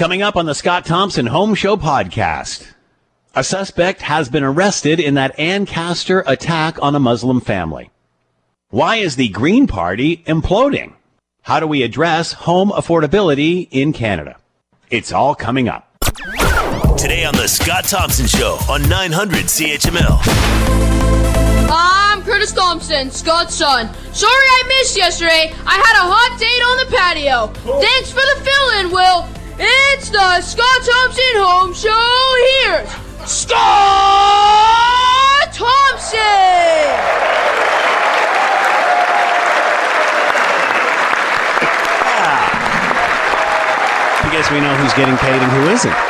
Coming up on the Scott Thompson Home Show podcast. A suspect has been arrested in that Ancaster attack on a Muslim family. Why is the Green Party imploding? How do we address home affordability in Canada? It's all coming up. Today on the Scott Thompson Show on 900 CHML. I'm Curtis Thompson, Scott's son. Sorry I missed yesterday. I had a hot date on the patio. Thanks for the fill in, Will. It's the Scott Thompson Home Show. Here's Scott Thompson. I guess we know who's getting paid and who isn't.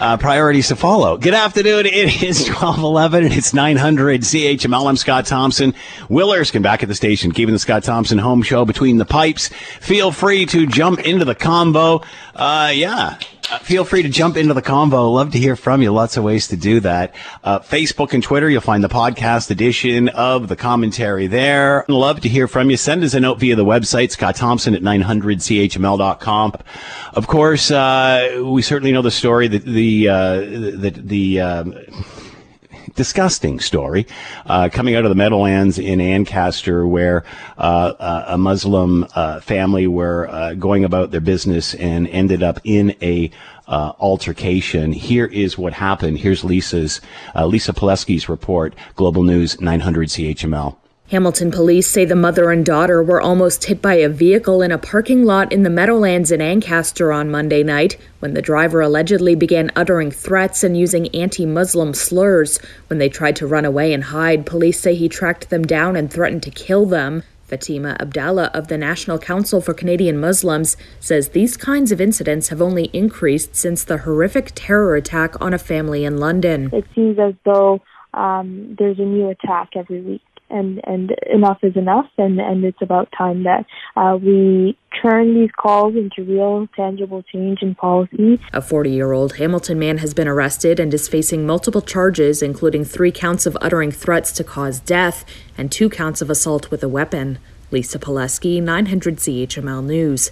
Uh, priorities to follow. Good afternoon. It is 1211 and it's 900 CHML. I'm Scott Thompson. Will Erskine back at the station, keeping the Scott Thompson home show between the pipes. Feel free to jump into the combo. Uh, yeah. Feel free to jump into the convo. Love to hear from you. Lots of ways to do that. Uh, Facebook and Twitter, you'll find the podcast edition of the commentary there. Love to hear from you. Send us a note via the website, Scott Thompson at 900chml.com. Of course, uh, we certainly know the story that the, uh, the, the, um, disgusting story uh, coming out of the Meadowlands in Ancaster, where uh, uh, a Muslim uh, family were uh, going about their business and ended up in a uh, altercation. Here is what happened. Here's Lisa's Lisa Polewski's report. Global News 900 CHML. Hamilton police say the mother and daughter were almost hit by a vehicle in a parking lot in the Meadowlands in Ancaster on Monday night when the driver allegedly began uttering threats and using anti Muslim slurs. When they tried to run away and hide, police say he tracked them down and threatened to kill them. Fatima Abdallah of the National Council for Canadian Muslims says these kinds of incidents have only increased since the horrific terror attack on a family in London. It seems as though um, there's a new attack every week and and enough is enough and and it's about time that uh, we turn these calls into real tangible change in policy a 40-year-old hamilton man has been arrested and is facing multiple charges including three counts of uttering threats to cause death and two counts of assault with a weapon lisa Polewski, 900 chml news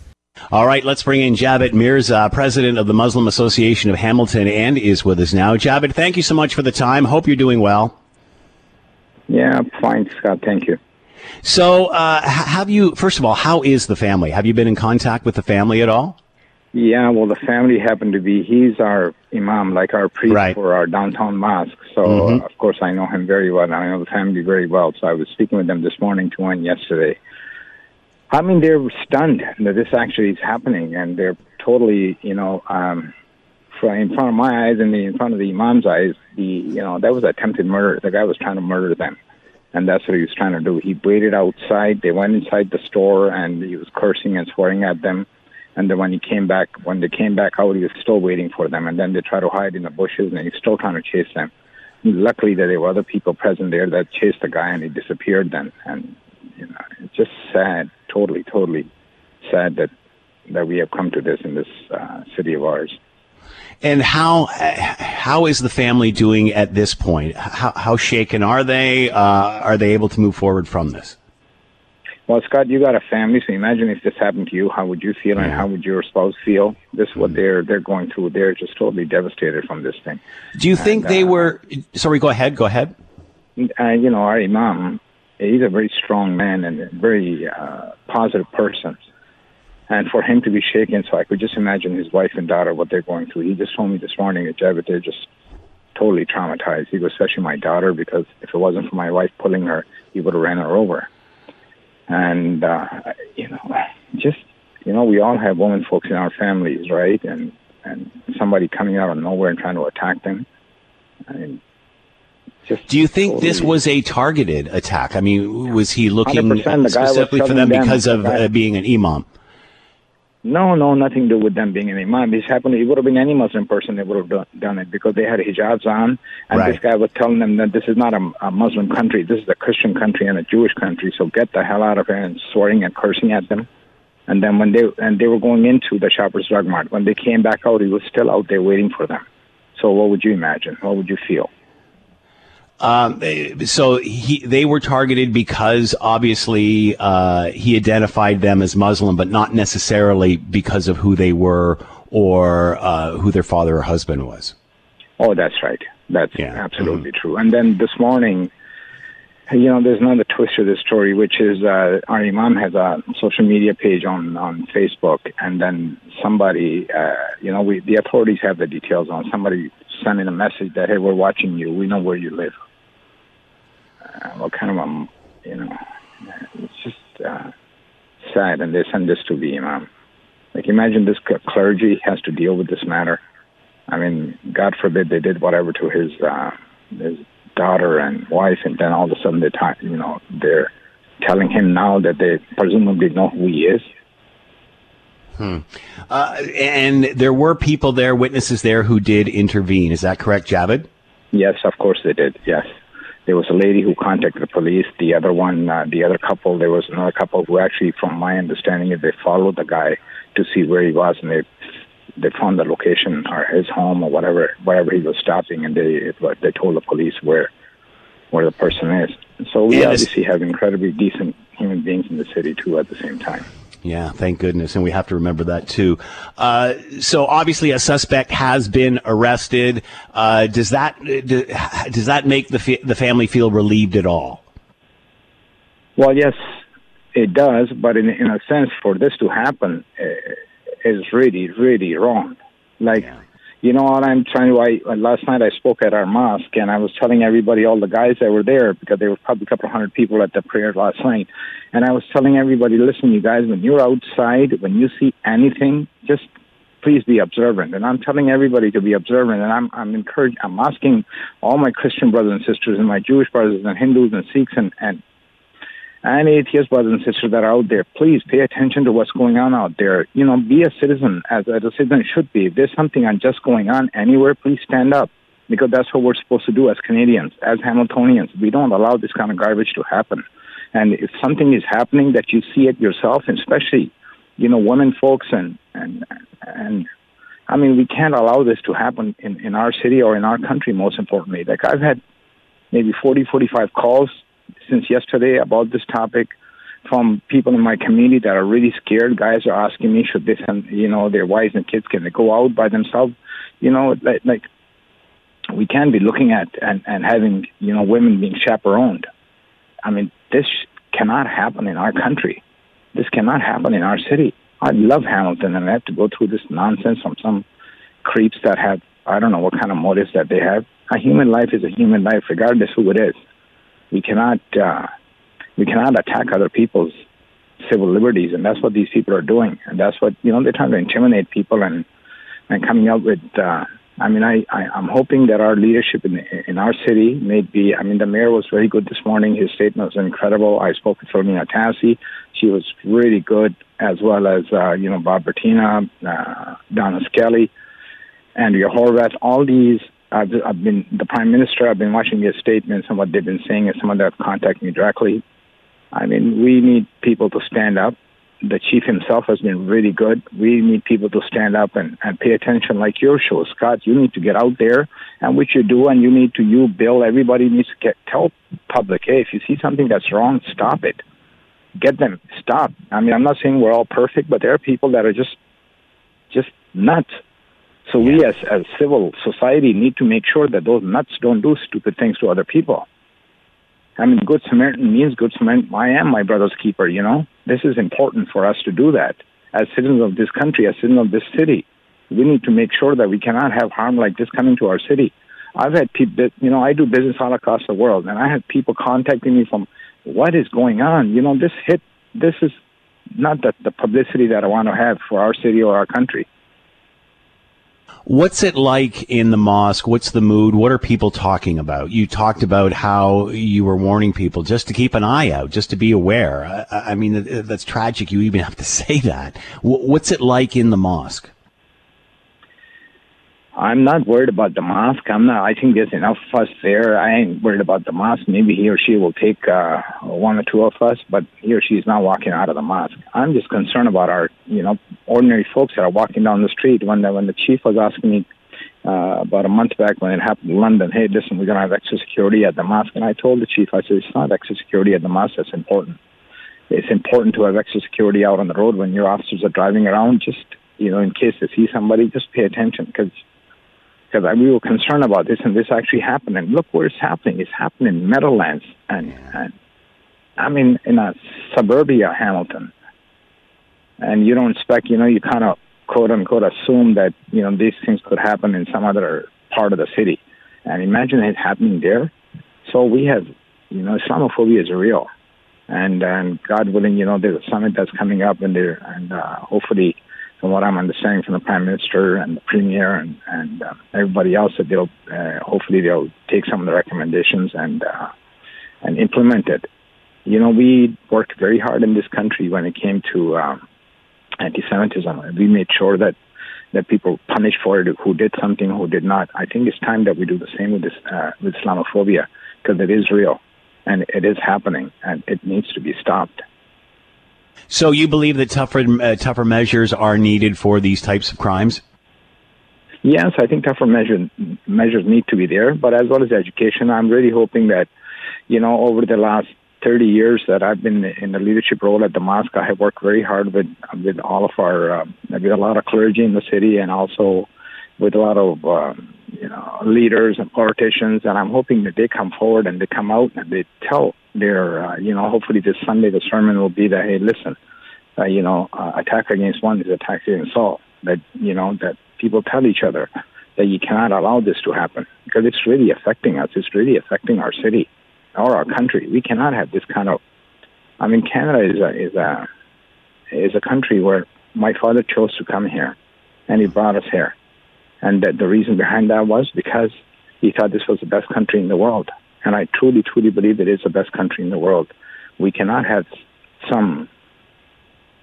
all right, let's bring in Javid Mirza, president of the Muslim Association of Hamilton, and is with us now. Jabit, thank you so much for the time. Hope you're doing well. Yeah, fine, Scott. Thank you. So, uh, have you, first of all, how is the family? Have you been in contact with the family at all? Yeah, well, the family happened to be, he's our imam, like our priest right. for our downtown mosque. So, mm-hmm. of course, I know him very well, and I know the family very well. So, I was speaking with them this morning to one yesterday. I mean, they're stunned that this actually is happening, and they're totally, you know, um, in front of my eyes and in front of the imam's eyes, the you know that was attempted murder. The guy was trying to murder them, and that's what he was trying to do. He waited outside. They went inside the store, and he was cursing and swearing at them. And then when he came back, when they came back out, he was still waiting for them. And then they tried to hide in the bushes, and he's still trying to chase them. Luckily, there were other people present there that chased the guy, and he disappeared. Then, and you know, it's just sad, totally, totally sad that that we have come to this in this uh, city of ours. And how how is the family doing at this point? How, how shaken are they? Uh, are they able to move forward from this? Well, Scott, you got a family, so imagine if this happened to you. How would you feel, and how would your spouse feel? This is what mm-hmm. they're they're going through. They're just totally devastated from this thing. Do you think and, they uh, were? Sorry, go ahead. Go ahead. Uh, you know, our imam, he's a very strong man and a very uh, positive person and for him to be shaken. So I could just imagine his wife and daughter what they're going through. He just told me this morning at Jabba they're just totally traumatized. He goes, especially my daughter, because if it wasn't for my wife pulling her, he would have ran her over. And uh, you know, just you know, we all have women folks in our families, right? And and somebody coming out of nowhere and trying to attack them. I mean, do you think totally, this was a targeted attack? I mean, was he looking specifically for them because of uh, being an imam? No, no, nothing to do with them being an imam. This happened. It would have been any Muslim person that would have done, done it because they had hijabs on, and right. this guy was telling them that this is not a, a Muslim country. This is a Christian country and a Jewish country. So get the hell out of here and swearing and cursing at them. And then when they and they were going into the Shoppers Drug Mart, when they came back out, he was still out there waiting for them. So what would you imagine? What would you feel? Um, so he, they were targeted because obviously uh, he identified them as Muslim, but not necessarily because of who they were or uh, who their father or husband was. Oh, that's right. That's yeah. absolutely mm-hmm. true. And then this morning, you know, there's another twist to this story, which is uh, our imam has a social media page on on Facebook, and then somebody, uh, you know, we the authorities have the details on somebody sending a message that hey, we're watching you, we know where you live. Uh, what kind of um, you know, it's just uh, sad, and they send this to the imam. Like, imagine this clergy has to deal with this matter. I mean, God forbid they did whatever to his uh, his daughter and wife, and then all of a sudden they, talk, you know, they're telling him now that they presumably know who he is. Hmm. Uh, and there were people there, witnesses there, who did intervene. Is that correct, Javid? Yes, of course they did. Yes, there was a lady who contacted the police. The other one, uh, the other couple, there was another couple who actually, from my understanding, they followed the guy to see where he was, and they they found the location or his home or whatever wherever he was stopping, and they they told the police where where the person is. So we yeah, obviously have incredibly decent human beings in the city too at the same time. Yeah, thank goodness, and we have to remember that too. Uh, so obviously, a suspect has been arrested. Uh, does that does that make the the family feel relieved at all? Well, yes, it does, but in in a sense, for this to happen, uh, is really, really wrong. Like, yeah. You know what I'm trying to, I, last night I spoke at our mosque and I was telling everybody, all the guys that were there, because there were probably a couple hundred people at the prayer last night. And I was telling everybody, listen, you guys, when you're outside, when you see anything, just please be observant. And I'm telling everybody to be observant. And I'm, I'm encouraging, I'm asking all my Christian brothers and sisters and my Jewish brothers and Hindus and Sikhs and, and and atheist brothers and sisters that are out there, please pay attention to what's going on out there. You know, be a citizen as, as a citizen should be. If there's something unjust going on anywhere, please stand up because that's what we're supposed to do as Canadians, as Hamiltonians. We don't allow this kind of garbage to happen. And if something is happening that you see it yourself, especially, you know, women folks and, and, and, I mean, we can't allow this to happen in, in our city or in our country, most importantly. Like I've had maybe 40, 45 calls since yesterday about this topic from people in my community that are really scared. Guys are asking me, should this and you know their wives and kids can they go out by themselves? You know, like, like we can be looking at and, and having you know women being chaperoned. I mean, this cannot happen in our country. This cannot happen in our city. I love Hamilton, and I have to go through this nonsense from some creeps that have I don't know what kind of motives that they have. A human life is a human life, regardless who it is. We cannot uh, we cannot attack other people's civil liberties, and that's what these people are doing. And that's what you know they're trying to intimidate people and and coming up with. Uh, I mean, I, I I'm hoping that our leadership in in our city may be. I mean, the mayor was very good this morning. His statement was incredible. I spoke with Filomena Tassi. She was really good, as well as uh, you know Bob Bratina, uh, Donna Skelly, Andrea Horwath. All these I've, I've been the prime minister. I've been watching his statements and what they've been saying, and someone that contacted me directly. I mean, we need people to stand up. The chief himself has been really good. We need people to stand up and, and pay attention, like your show, Scott. You need to get out there, and which you do, and you need to. You, Bill, everybody needs to get tell public, hey, if you see something that's wrong, stop it. Get them stop. I mean, I'm not saying we're all perfect, but there are people that are just just nuts so we as, as civil society need to make sure that those nuts don't do stupid things to other people. I mean, good Samaritan means good Samaritan. I am my brother's keeper, you know? This is important for us to do that. As citizens of this country, as citizens of this city, we need to make sure that we cannot have harm like this coming to our city. I've had people, you know, I do business all across the world, and I had people contacting me from, what is going on? You know, this hit, this is not the, the publicity that I want to have for our city or our country. What's it like in the mosque? What's the mood? What are people talking about? You talked about how you were warning people just to keep an eye out, just to be aware. I, I mean, that's tragic. You even have to say that. What's it like in the mosque? I'm not worried about the mosque. I'm not. I think there's enough of us there. I ain't worried about the mosque. Maybe he or she will take uh, one or two of us, but he or she is not walking out of the mosque. I'm just concerned about our, you know, ordinary folks that are walking down the street. When the when the chief was asking me uh, about a month back when it happened in London. Hey, listen, we're to have extra security at the mosque. And I told the chief, I said, it's not extra security at the mosque that's important. It's important to have extra security out on the road when your officers are driving around. Just you know, in case they see somebody, just pay attention because because we were concerned about this, and this actually happened. And look where it's happening. It's happening in Meadowlands, and, and I mean in a suburbia Hamilton. And you don't expect, you know, you kind of quote unquote assume that you know these things could happen in some other part of the city, and imagine it happening there. So we have, you know, Islamophobia is real, and and God willing, you know, there's a summit that's coming up, and there, and uh, hopefully from what I'm understanding from the prime minister and the premier and and uh, everybody else, that they'll uh, hopefully they'll take some of the recommendations and uh, and implement it. You know, we worked very hard in this country when it came to um, anti-Semitism. We made sure that that people punished for it who did something, who did not. I think it's time that we do the same with this uh, with Islamophobia because it is real and it is happening and it needs to be stopped. So you believe that tougher uh, tougher measures are needed for these types of crimes? Yes, I think tougher measures measures need to be there, but as well as education, I'm really hoping that you know over the last 30 years that I've been in the leadership role at the mosque, I have worked very hard with with all of our uh, with a lot of clergy in the city and also with a lot of um, you know leaders and politicians, and I'm hoping that they come forward and they come out and they tell their uh, you know hopefully this Sunday the sermon will be that hey listen, uh, you know uh, attack against one is attack against all that you know that people tell each other that you cannot allow this to happen because it's really affecting us. It's really affecting our city or our country. We cannot have this kind of. I mean, Canada is a is a is a country where my father chose to come here, and he brought us here and that the reason behind that was because he thought this was the best country in the world. And I truly, truly believe it is the best country in the world. We cannot have some,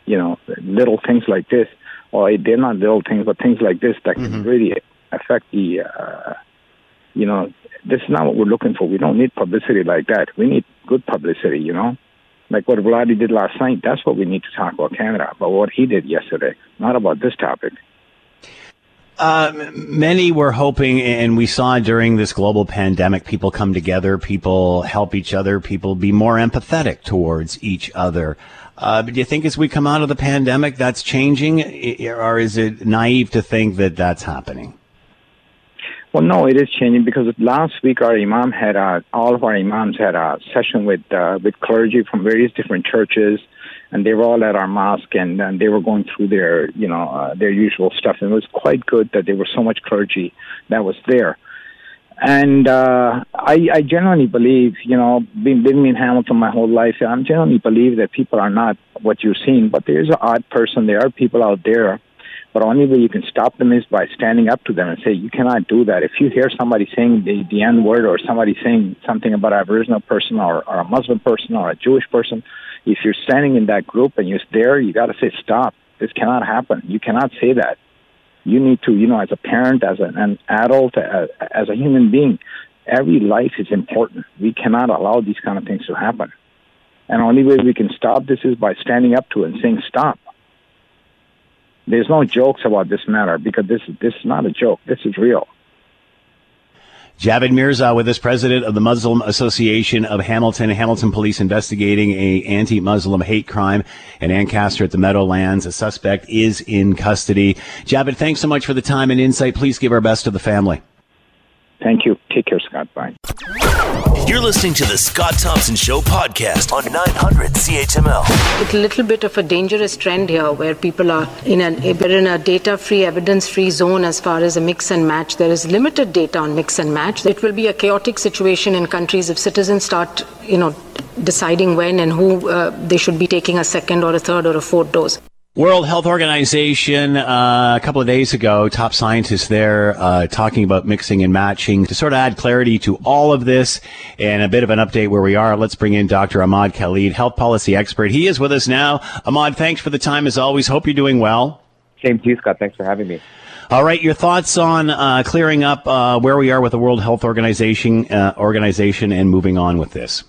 you know, little things like this, or they're not little things, but things like this that can mm-hmm. really affect the, uh, you know, this is not what we're looking for. We don't need publicity like that. We need good publicity, you know? Like what Vladi did last night, that's what we need to talk about Canada, about what he did yesterday, not about this topic. Uh, many were hoping, and we saw during this global pandemic, people come together, people help each other, people be more empathetic towards each other. Uh, do you think as we come out of the pandemic, that's changing, or is it naive to think that that's happening? Well, no, it is changing because last week our imam had a, all of our imams had a session with uh, with clergy from various different churches and they were all at our mosque and, and they were going through their you know uh, their usual stuff and it was quite good that there was so much clergy that was there and uh, I, I genuinely believe, you know, being living in Hamilton my whole life, I genuinely believe that people are not what you're seeing. But there is an odd person. There are people out there, but only way you can stop them is by standing up to them and say, "You cannot do that." If you hear somebody saying the, the N word or somebody saying something about an Aboriginal person or, or a Muslim person or a Jewish person, if you're standing in that group and you're there, you got to say, stop. This cannot happen. You cannot say that. You need to, you know, as a parent, as an, an adult, as, as a human being, every life is important. We cannot allow these kind of things to happen. And only way we can stop this is by standing up to it and saying, stop. There's no jokes about this matter because this, this is not a joke. This is real. Javid Mirza with us, president of the Muslim Association of Hamilton. Hamilton police investigating a anti-Muslim hate crime in Ancaster at the Meadowlands. A suspect is in custody. Javed, thanks so much for the time and insight. Please give our best to the family. Thank you. Take care, Scott. Bye. You're listening to the Scott Thompson Show podcast on 900 CHML. It's a little bit of a dangerous trend here where people are in a, in a data free, evidence free zone as far as a mix and match. There is limited data on mix and match. It will be a chaotic situation in countries if citizens start, you know, deciding when and who uh, they should be taking a second or a third or a fourth dose. World Health Organization, uh, a couple of days ago, top scientists there uh, talking about mixing and matching to sort of add clarity to all of this and a bit of an update where we are. Let's bring in Dr. Ahmad Khalid, health policy expert. He is with us now. Ahmad, thanks for the time as always. Hope you're doing well. Same to you, Scott. Thanks for having me. All right, your thoughts on uh, clearing up uh, where we are with the World Health Organization, uh, organization and moving on with this.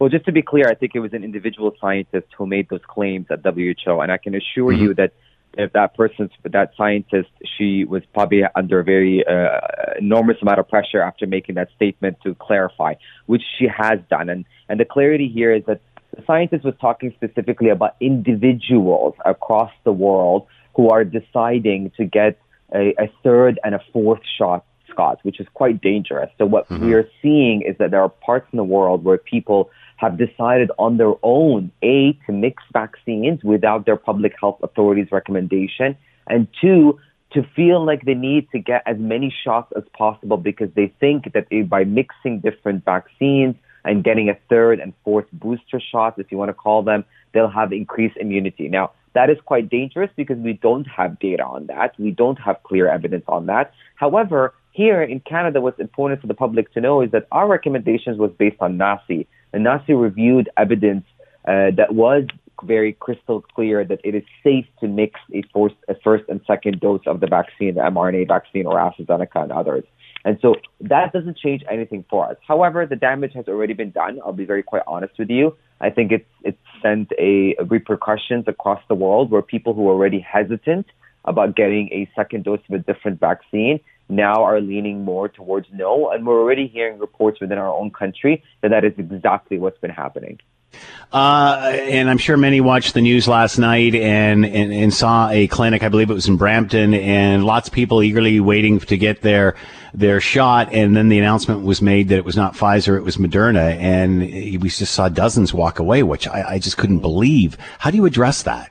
Well, just to be clear, I think it was an individual scientist who made those claims at WHO, and I can assure mm-hmm. you that if that person, that scientist, she was probably under a very uh, enormous amount of pressure after making that statement to clarify, which she has done. And, and the clarity here is that the scientist was talking specifically about individuals across the world who are deciding to get a, a third and a fourth shot, Scott, which is quite dangerous. So what mm-hmm. we are seeing is that there are parts in the world where people have decided on their own, A, to mix vaccines without their public health authorities' recommendation, and two, to feel like they need to get as many shots as possible because they think that by mixing different vaccines and getting a third and fourth booster shots, if you want to call them, they'll have increased immunity. Now, that is quite dangerous because we don't have data on that. We don't have clear evidence on that. However, here in Canada, what's important for the public to know is that our recommendations was based on NACI, and NACI reviewed evidence uh, that was very crystal clear that it is safe to mix a first, a first and second dose of the vaccine, the mRNA vaccine or AstraZeneca and others. And so that doesn't change anything for us. However, the damage has already been done. I'll be very quite honest with you. I think it's it's sent a, a repercussions across the world where people who are already hesitant about getting a second dose of a different vaccine now are leaning more towards no. And we're already hearing reports within our own country that that is exactly what's been happening. Uh, and I'm sure many watched the news last night and, and, and, saw a clinic, I believe it was in Brampton, and lots of people eagerly waiting to get their their shot. And then the announcement was made that it was not Pfizer, it was Moderna, and we just saw dozens walk away, which I, I just couldn't believe. How do you address that?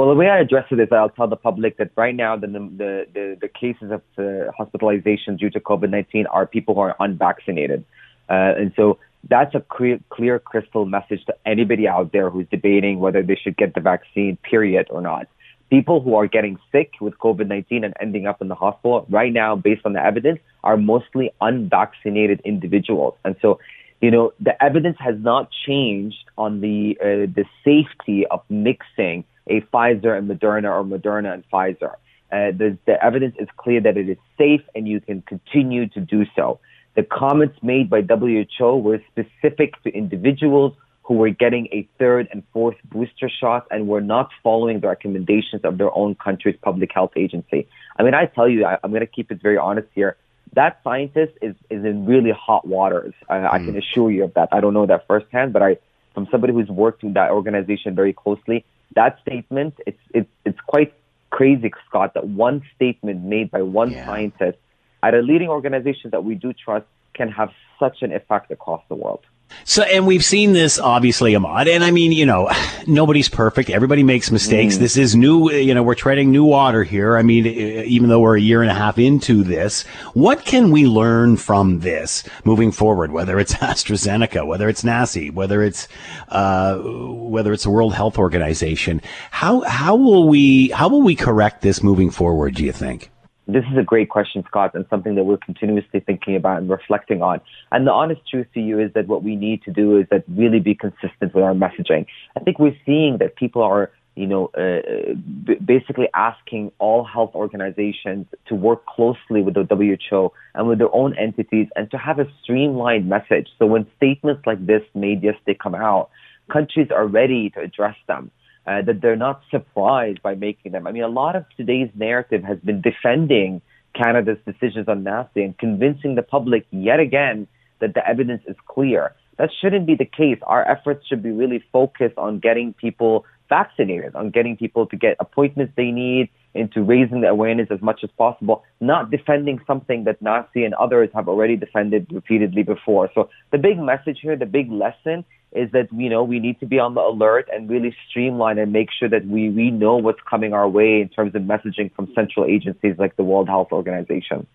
Well, the way I address it is that I'll tell the public that right now the the the, the cases of uh, hospitalization due to COVID nineteen are people who are unvaccinated, uh, and so that's a clear, clear crystal message to anybody out there who's debating whether they should get the vaccine, period, or not. People who are getting sick with COVID 19 and ending up in the hospital right now, based on the evidence, are mostly unvaccinated individuals. And so, you know, the evidence has not changed on the, uh, the safety of mixing a Pfizer and Moderna or Moderna and Pfizer. Uh, the, the evidence is clear that it is safe and you can continue to do so. The comments made by WHO were specific to individuals who were getting a third and fourth booster shot and were not following the recommendations of their own country's public health agency. I mean, I tell you, I, am going to keep it very honest here. That scientist is, is in really hot waters. I, mm. I can hmm. assure you of that. I don't know that firsthand, but I, from somebody who's worked with that organization very closely, that statement, it's, it's, it's quite crazy, Scott, that one statement made by one yeah. scientist at a leading organization that we do trust can have such an effect across the world. So, and we've seen this obviously, Ahmad. And I mean, you know, nobody's perfect. Everybody makes mistakes. Mm. This is new, you know, we're treading new water here. I mean, even though we're a year and a half into this, what can we learn from this moving forward? Whether it's AstraZeneca, whether it's NACI, whether it's, uh, whether it's the World Health Organization. How, how will we, how will we correct this moving forward, do you think? This is a great question, Scott, and something that we're continuously thinking about and reflecting on. And the honest truth to you is that what we need to do is that really be consistent with our messaging. I think we're seeing that people are, you know, uh, b- basically asking all health organizations to work closely with the WHO and with their own entities and to have a streamlined message. So when statements like this made yesterday come out, countries are ready to address them uh, that they're not surprised by making them. I mean, a lot of today's narrative has been defending Canada's decisions on NACI and convincing the public yet again that the evidence is clear. That shouldn't be the case. Our efforts should be really focused on getting people vaccinated, on getting people to get appointments they need, into raising the awareness as much as possible, not defending something that NACI and others have already defended repeatedly before. So the big message here, the big lesson is that you know we need to be on the alert and really streamline and make sure that we we know what's coming our way in terms of messaging from central agencies like the World Health Organization.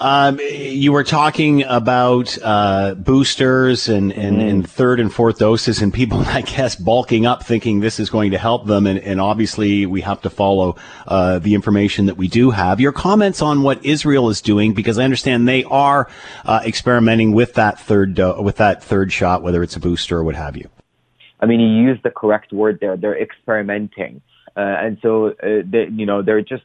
Um, you were talking about uh, boosters and, and, mm. and, third and fourth doses, and people, I guess, bulking up, thinking this is going to help them. And, and obviously, we have to follow uh, the information that we do have. Your comments on what Israel is doing, because I understand they are uh, experimenting with that third do- with that third shot, whether it's a booster or what have you. I mean, you used the correct word there. They're experimenting. Uh, and so, uh, they, you know, they're just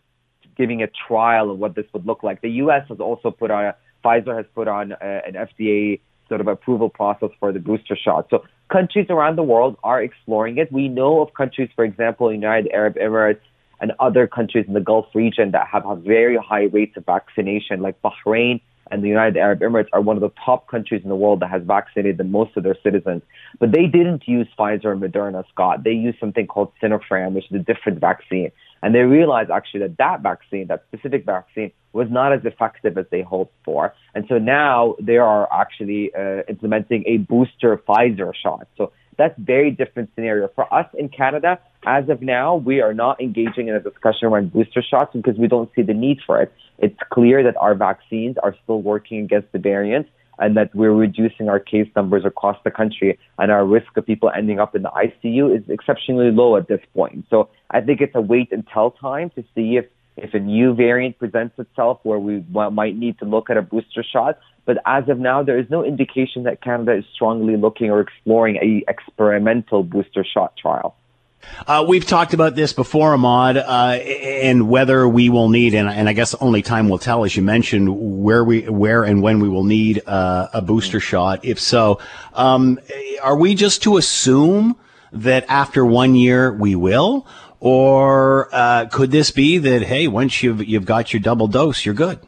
giving a trial of what this would look like. The U.S. has also put on, Pfizer has put on uh, a, an FDA sort of approval process for the booster shot. So countries around the world are exploring it. We know of countries, for example, United Arab Emirates and other countries in the Gulf region that have, have very high rates of vaccination, like Bahrain and the United Arab Emirates are one of the top countries in the world that has vaccinated the most of their citizens. But they didn't use Pfizer and Moderna, Scott. They used something called Sinopharm, which is a different vaccine. And they realized actually that that vaccine, that specific vaccine, was not as effective as they hoped for. And so now they are actually uh, implementing a booster Pfizer shot. So that's very different scenario. For us in Canada, as of now, we are not engaging in a discussion around booster shots because we don't see the need for it. It's clear that our vaccines are still working against the variants and that we're reducing our case numbers across the country and our risk of people ending up in the ICU is exceptionally low at this point. So I think it's a wait and tell time to see if if a new variant presents itself where we might need to look at a booster shot. But as of now, there is no indication that Canada is strongly looking or exploring a experimental booster shot trial. Uh, we've talked about this before, Ahmad, uh, and whether we will need, and, and, I guess only time will tell, as you mentioned, where we, where and when we will need uh, a booster shot. If so, um, are we just to assume that after one year we will, or uh, could this be that hey, once you've you've got your double dose, you're good?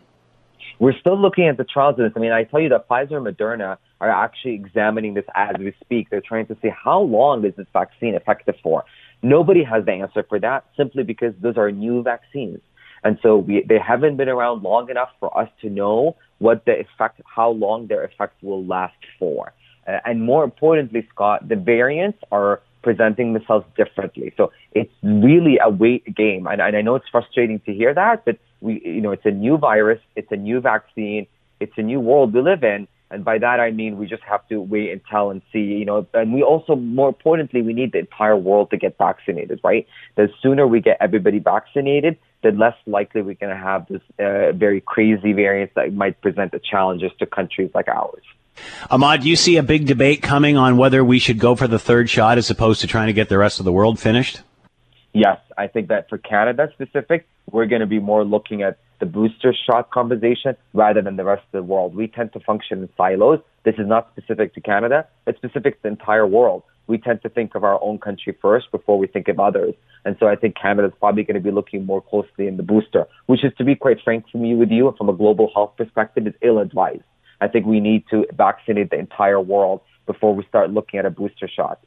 We're still looking at the trials of this. I mean, I tell you that Pfizer and Moderna are actually examining this as we speak. They're trying to see how long is this vaccine effective for. Nobody has the answer for that simply because those are new vaccines. And so we, they haven't been around long enough for us to know what the effect, how long their effect will last for. Uh, and more importantly, Scott, the variants are presenting themselves differently. So it's really a wait game. And, and I know it's frustrating to hear that, but we, you know, it's a new virus, it's a new vaccine, it's a new world we live in. And by that I mean we just have to wait and tell and see, you know, and we also, more importantly, we need the entire world to get vaccinated, right? The sooner we get everybody vaccinated, the less likely we're going to have this uh, very crazy variant that might present the challenges to countries like ours. Ahmad, do you see a big debate coming on whether we should go for the third shot as opposed to trying to get the rest of the world finished? Yes, I think that for Canada specific, we're going to be more looking at the booster shot conversation rather than the rest of the world. We tend to function in silos. This is not specific to Canada. It's specific to the entire world. We tend to think of our own country first before we think of others. And so I think Canada is probably going to be looking more closely in the booster, which is to be quite frank from you with you from a global health perspective is ill advised. I think we need to vaccinate the entire world before we start looking at a booster shot.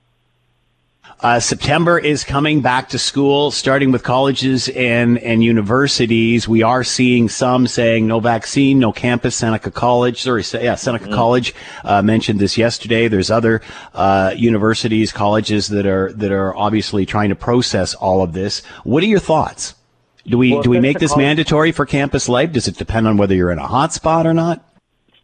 Uh, September is coming back to school, starting with colleges and, and universities. We are seeing some saying no vaccine, no campus. Seneca College, sorry, yeah, Seneca mm-hmm. College uh, mentioned this yesterday. There's other uh, universities, colleges that are that are obviously trying to process all of this. What are your thoughts? Do we well, do we make this college- mandatory for campus life? Does it depend on whether you're in a hotspot or not?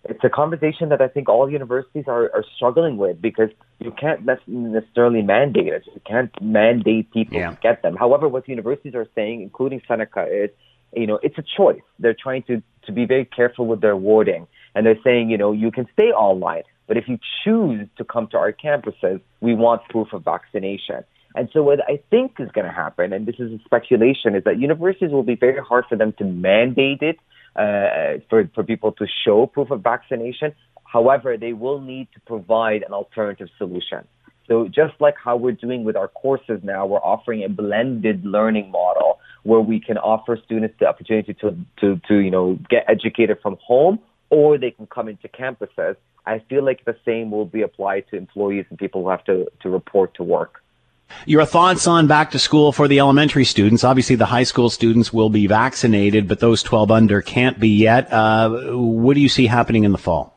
It's a conversation that I think all universities are, are struggling with because you can't necessarily mandate it. You can't mandate people yeah. to get them. However, what universities are saying, including Seneca, is you know it's a choice. They're trying to to be very careful with their wording, and they're saying you know you can stay online, but if you choose to come to our campuses, we want proof of vaccination. And so what I think is going to happen, and this is a speculation, is that universities will be very hard for them to mandate it uh, for, for people to show proof of vaccination. However, they will need to provide an alternative solution. So just like how we're doing with our courses now, we're offering a blended learning model where we can offer students the opportunity to, to, to you know, get educated from home or they can come into campuses. I feel like the same will be applied to employees and people who have to, to report to work. Your thoughts on back to school for the elementary students? Obviously, the high school students will be vaccinated, but those 12 under can't be yet. Uh, what do you see happening in the fall?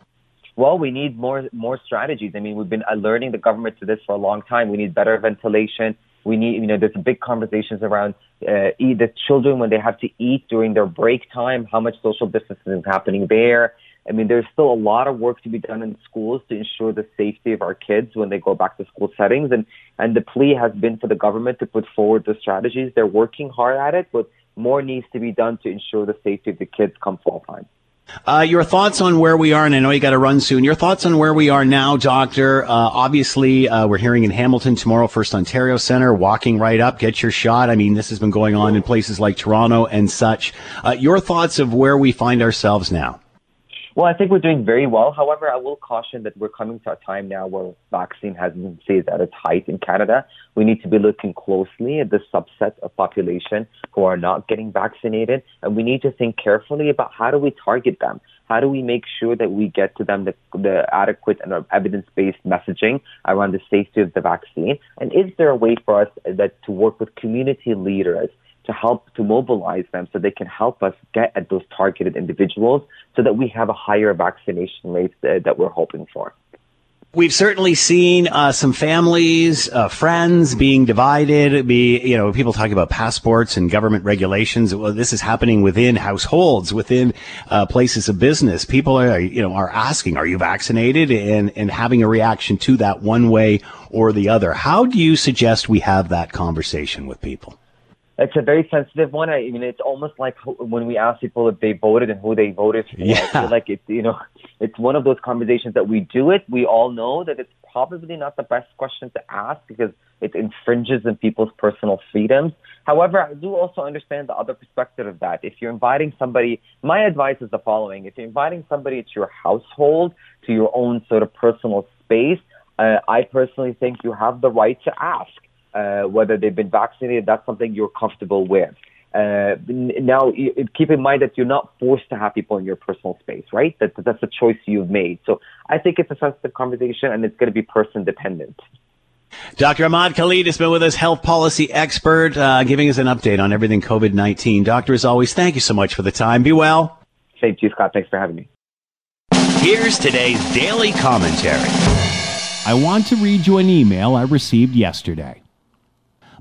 Well, we need more more strategies. I mean, we've been alerting the government to this for a long time. We need better ventilation. We need, you know, there's big conversations around uh, the children when they have to eat during their break time. How much social distancing is happening there? I mean, there's still a lot of work to be done in schools to ensure the safety of our kids when they go back to school settings. And, and the plea has been for the government to put forward the strategies. They're working hard at it, but more needs to be done to ensure the safety of the kids come fall time. Uh, your thoughts on where we are, and I know you got to run soon. Your thoughts on where we are now, Doctor. Uh, obviously, uh, we're hearing in Hamilton tomorrow, First Ontario Center, walking right up, get your shot. I mean, this has been going on in places like Toronto and such. Uh, your thoughts of where we find ourselves now? Well, I think we're doing very well. However, I will caution that we're coming to a time now where vaccine hesitancy is at its height in Canada. We need to be looking closely at the subset of population who are not getting vaccinated, and we need to think carefully about how do we target them. How do we make sure that we get to them the, the adequate and uh, evidence-based messaging around the safety of the vaccine? And is there a way for us that to work with community leaders to help to mobilize them so they can help us get at those targeted individuals so that we have a higher vaccination rate that, that we're hoping for. We've certainly seen uh, some families, uh, friends being divided. Be you know people talking about passports and government regulations. Well, this is happening within households, within uh, places of business. People are you know are asking, "Are you vaccinated?" and and having a reaction to that one way or the other. How do you suggest we have that conversation with people? It's a very sensitive one. I mean, it's almost like when we ask people if they voted and who they voted for. Yeah. I feel like it's you know, it's one of those conversations that we do it. We all know that it's probably not the best question to ask because it infringes on people's personal freedoms. However, I do also understand the other perspective of that. If you're inviting somebody, my advice is the following: if you're inviting somebody to your household, to your own sort of personal space, uh, I personally think you have the right to ask uh, whether they've been vaccinated, that's something you're comfortable with. Uh, now, keep in mind that you're not forced to have people in your personal space, right? That, that's a choice you've made. So I think it's a sensitive conversation and it's going to be person dependent. Dr. Ahmad Khalid has been with us, health policy expert, uh, giving us an update on everything COVID 19. Doctor, as always, thank you so much for the time. Be well. Same to you, Scott. Thanks for having me. Here's today's daily commentary. I want to read you an email I received yesterday.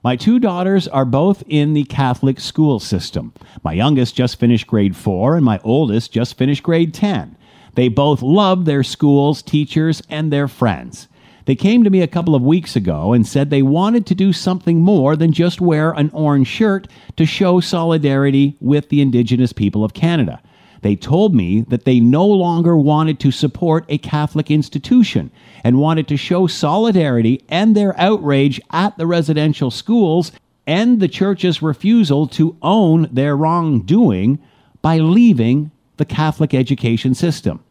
My two daughters are both in the Catholic school system. My youngest just finished grade 4 and my oldest just finished grade 10. They both love their schools, teachers, and their friends. They came to me a couple of weeks ago and said they wanted to do something more than just wear an orange shirt to show solidarity with the Indigenous people of Canada. They told me that they no longer wanted to support a Catholic institution and wanted to show solidarity and their outrage at the residential schools and the church's refusal to own their wrongdoing by leaving the Catholic education system.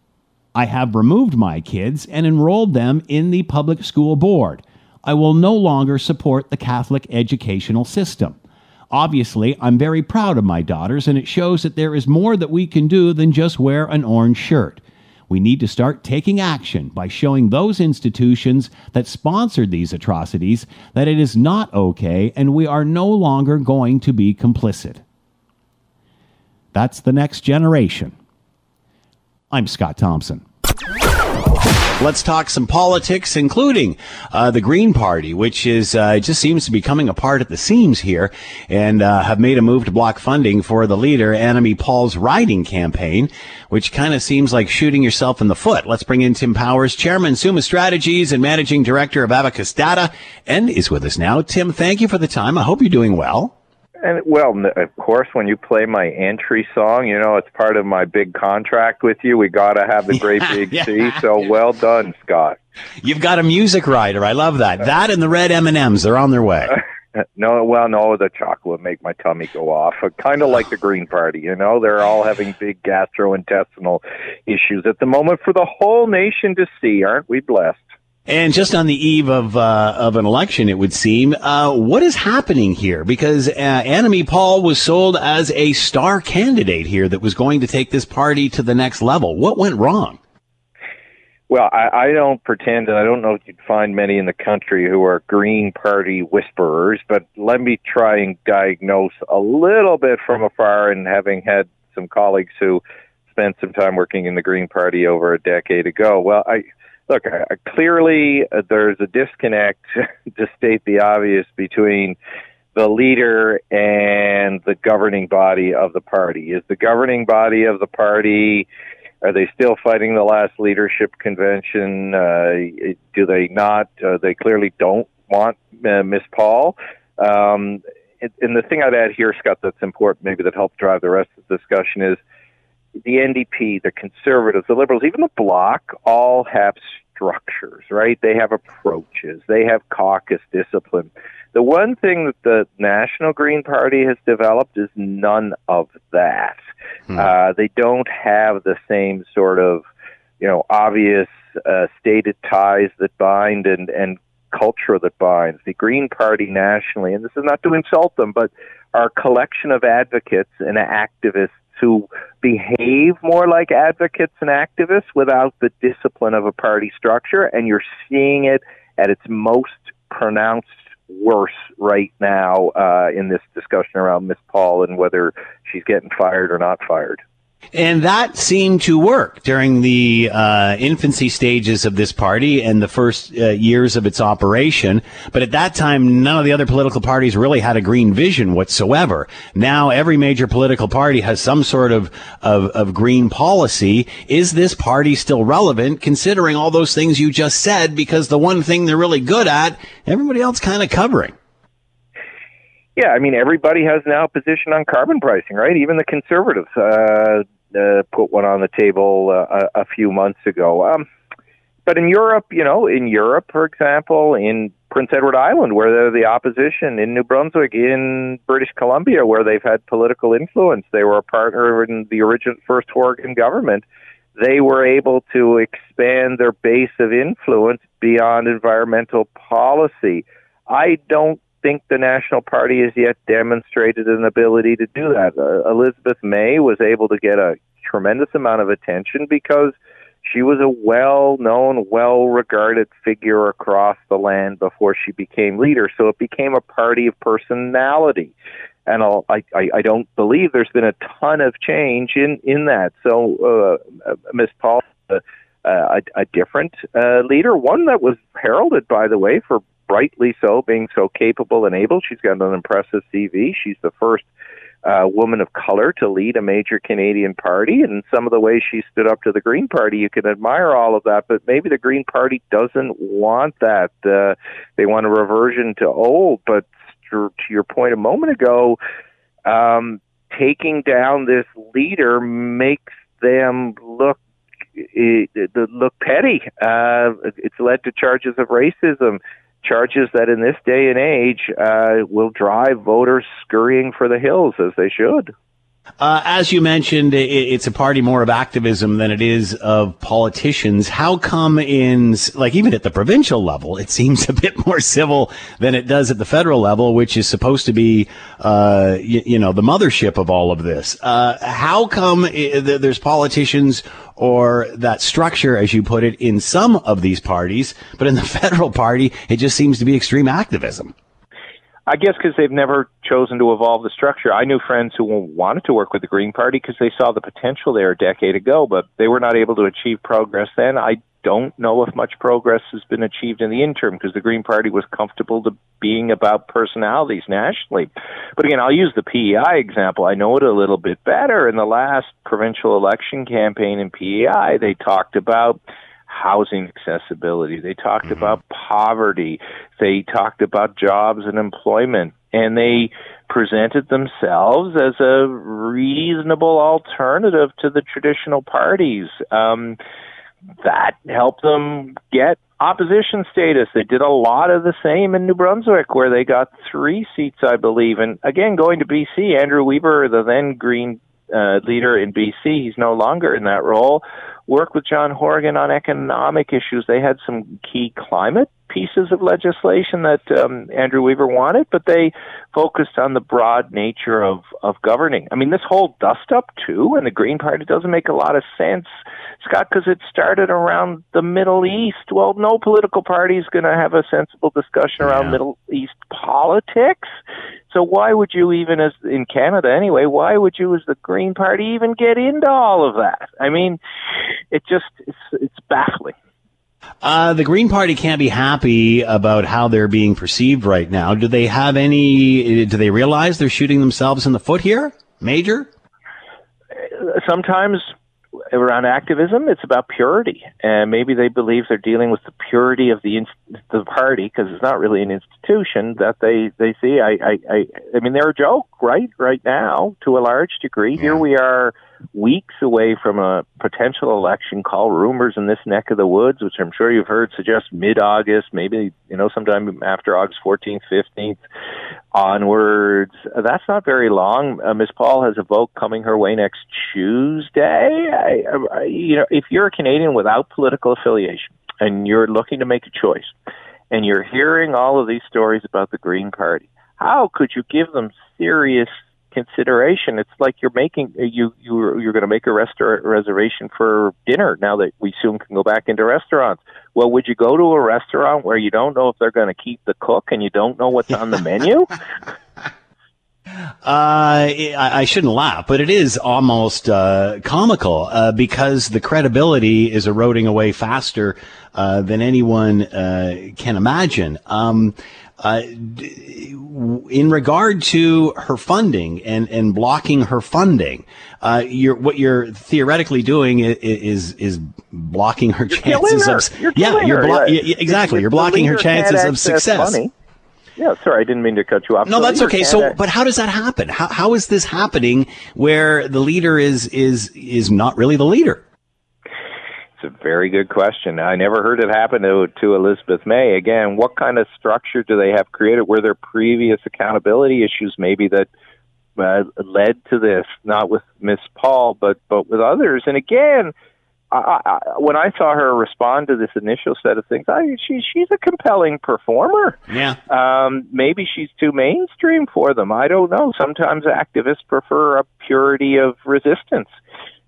I have removed my kids and enrolled them in the public school board. I will no longer support the Catholic educational system. Obviously, I'm very proud of my daughters, and it shows that there is more that we can do than just wear an orange shirt. We need to start taking action by showing those institutions that sponsored these atrocities that it is not okay and we are no longer going to be complicit. That's the next generation. I'm Scott Thompson. Let's talk some politics, including uh, the Green Party, which is uh, just seems to be coming apart at the seams here, and uh, have made a move to block funding for the leader Annamie Paul's riding campaign, which kind of seems like shooting yourself in the foot. Let's bring in Tim Powers, Chairman Summa Strategies and Managing Director of Abacus Data, and is with us now. Tim, thank you for the time. I hope you're doing well. And well, of course, when you play my entry song, you know it's part of my big contract with you. We got to have the great big yeah. C. So well done, Scott. You've got a music writer. I love that. That and the red M and M's. They're on their way. no, well, no, the chocolate make my tummy go off. Uh, kind of like the Green Party, you know. They're all having big gastrointestinal issues at the moment for the whole nation to see. Aren't we blessed? And just on the eve of uh, of an election, it would seem, uh, what is happening here? Because uh, Annamie Paul was sold as a star candidate here that was going to take this party to the next level. What went wrong? Well, I, I don't pretend, and I don't know if you'd find many in the country who are Green Party whisperers, but let me try and diagnose a little bit from afar and having had some colleagues who spent some time working in the Green Party over a decade ago. Well, I look, uh, clearly uh, there's a disconnect, to state the obvious, between the leader and the governing body of the party. Is the governing body of the party, are they still fighting the last leadership convention? Uh, do they not? Uh, they clearly don't want uh, Miss Paul. Um, and the thing I'd add here, Scott, that's important, maybe that helps drive the rest of the discussion is the NDP, the Conservatives, the Liberals, even the Bloc, all have structures, right? They have approaches. They have caucus discipline. The one thing that the National Green Party has developed is none of that. Hmm. Uh, they don't have the same sort of, you know, obvious uh, stated ties that bind and, and culture that binds. The Green Party nationally, and this is not to insult them, but our collection of advocates and activists who behave more like advocates and activists without the discipline of a party structure, and you're seeing it at its most pronounced worse right now uh, in this discussion around Miss Paul and whether she's getting fired or not fired. And that seemed to work during the uh, infancy stages of this party and the first uh, years of its operation. But at that time, none of the other political parties really had a green vision whatsoever. Now every major political party has some sort of, of, of green policy. Is this party still relevant considering all those things you just said? Because the one thing they're really good at, everybody else kind of covering. Yeah, I mean, everybody has now a position on carbon pricing, right? Even the conservatives uh, uh, put one on the table uh, a, few months ago. Um, but in Europe, you know, in Europe, for example, in Prince Edward Island, where they're the opposition, in New Brunswick, in British Columbia, where they've had political influence, they were a partner in the original first Horgan government. They were able to expand their base of influence beyond environmental policy. I don't think the National Party has yet demonstrated an ability to do that. Uh, Elizabeth May was able to get a tremendous amount of attention because she was a well-known, well-regarded figure across the land before she became leader. So it became a party of personality, and I'll, I, I, don't believe there's been a ton of change in in that. So uh, uh Miss Paul. Uh, a, a different uh, leader, one that was heralded, by the way, for rightly so, being so capable and able. She's got an impressive CV. She's the first uh, woman of color to lead a major Canadian party, and some of the ways she stood up to the Green Party, you can admire all of that. But maybe the Green Party doesn't want that. Uh, they want a reversion to old. But to, your point a moment ago, um, taking down this leader makes them look it, it, look petty. Uh, it's led to charges of racism charges that in this day and age uh, will drive voters scurrying for the hills as they should. Uh, as you mentioned, it, it's a party more of activism than it is of politicians. How come in, like, even at the provincial level, it seems a bit more civil than it does at the federal level, which is supposed to be, uh, you, you, know, the mothership of all of this? Uh, how come it, there's politicians or that structure, as you put it, in some of these parties, but in the federal party, it just seems to be extreme activism. I guess because they've never chosen to evolve the structure. I knew friends who wanted to work with the Green Party because they saw the potential there a decade ago, but they were not able to achieve progress then. I don't know if much progress has been achieved in the interim because the Green Party was comfortable to being about personalities nationally. But again, I'll use the PEI example. I know it a little bit better. In the last provincial election campaign in PEI, they talked about housing accessibility. They talked mm-hmm. about poverty. They talked about jobs and employment. And they presented themselves as a reasonable alternative to the traditional parties. Um, that helped them get opposition status. They did a lot of the same in New Brunswick, where they got three seats, I believe. And again, going to BC, Andrew Weaver, the then Green uh, leader in BC, he's no longer in that role, work with John Horgan on economic issues. They had some key climate pieces of legislation that um, Andrew Weaver wanted, but they focused on the broad nature of, of governing. I mean, this whole dust up too, and the Green Party doesn't make a lot of sense, Scott, because it started around the Middle East. Well, no political party is going to have a sensible discussion around yeah. Middle East politics. So why would you even, as in Canada anyway, why would you, as the Green Party, even get into all of that? I mean, it just it's it's baffling. Uh, the Green Party can't be happy about how they're being perceived right now. Do they have any? Do they realize they're shooting themselves in the foot here, Major? Sometimes around activism, it's about purity, and maybe they believe they're dealing with the purity of the inst- the party because it's not really an institution that they they see. I I I, I mean, they're a joke, right? Right now, to a large degree, yeah. here we are weeks away from a potential election call. Rumors in this neck of the woods, which I'm sure you've heard, suggest mid-August, maybe you know sometime after August 14th, 15th onwards. That's not very long. Uh, Ms. Paul has a vote coming her way next Tuesday. I, I, you know, if you're a Canadian without political affiliation and you're looking to make a choice, and you're hearing all of these stories about the Green Party, how could you give them serious consideration. It's like you're making you you you're going to make a restaurant reservation for dinner now that we soon can go back into restaurants. Well, would you go to a restaurant where you don't know if they're going to keep the cook and you don't know what's on the menu? Uh, I, I, shouldn't laugh, but it is almost uh, comical uh, because the credibility is eroding away faster uh, than anyone uh, can imagine. Um, uh, in regard to her funding and, and blocking her funding, uh, you're, what you're theoretically doing is is, is blocking her you're chances her. of you're yeah you're blo- yeah, exactly you're blocking her chances of success. Money. Yeah, sorry, I didn't mean to cut you off. No, that's okay. So, but how does that happen? How, how is this happening where the leader is is is not really the leader? It's a very good question. I never heard it happen to, to Elizabeth May. Again, what kind of structure do they have created? Were there previous accountability issues maybe that uh, led to this? Not with Miss Paul, but but with others. And again, I, I, when I saw her respond to this initial set of things, I, she, she's a compelling performer. Yeah. Um, maybe she's too mainstream for them. I don't know. Sometimes activists prefer a purity of resistance,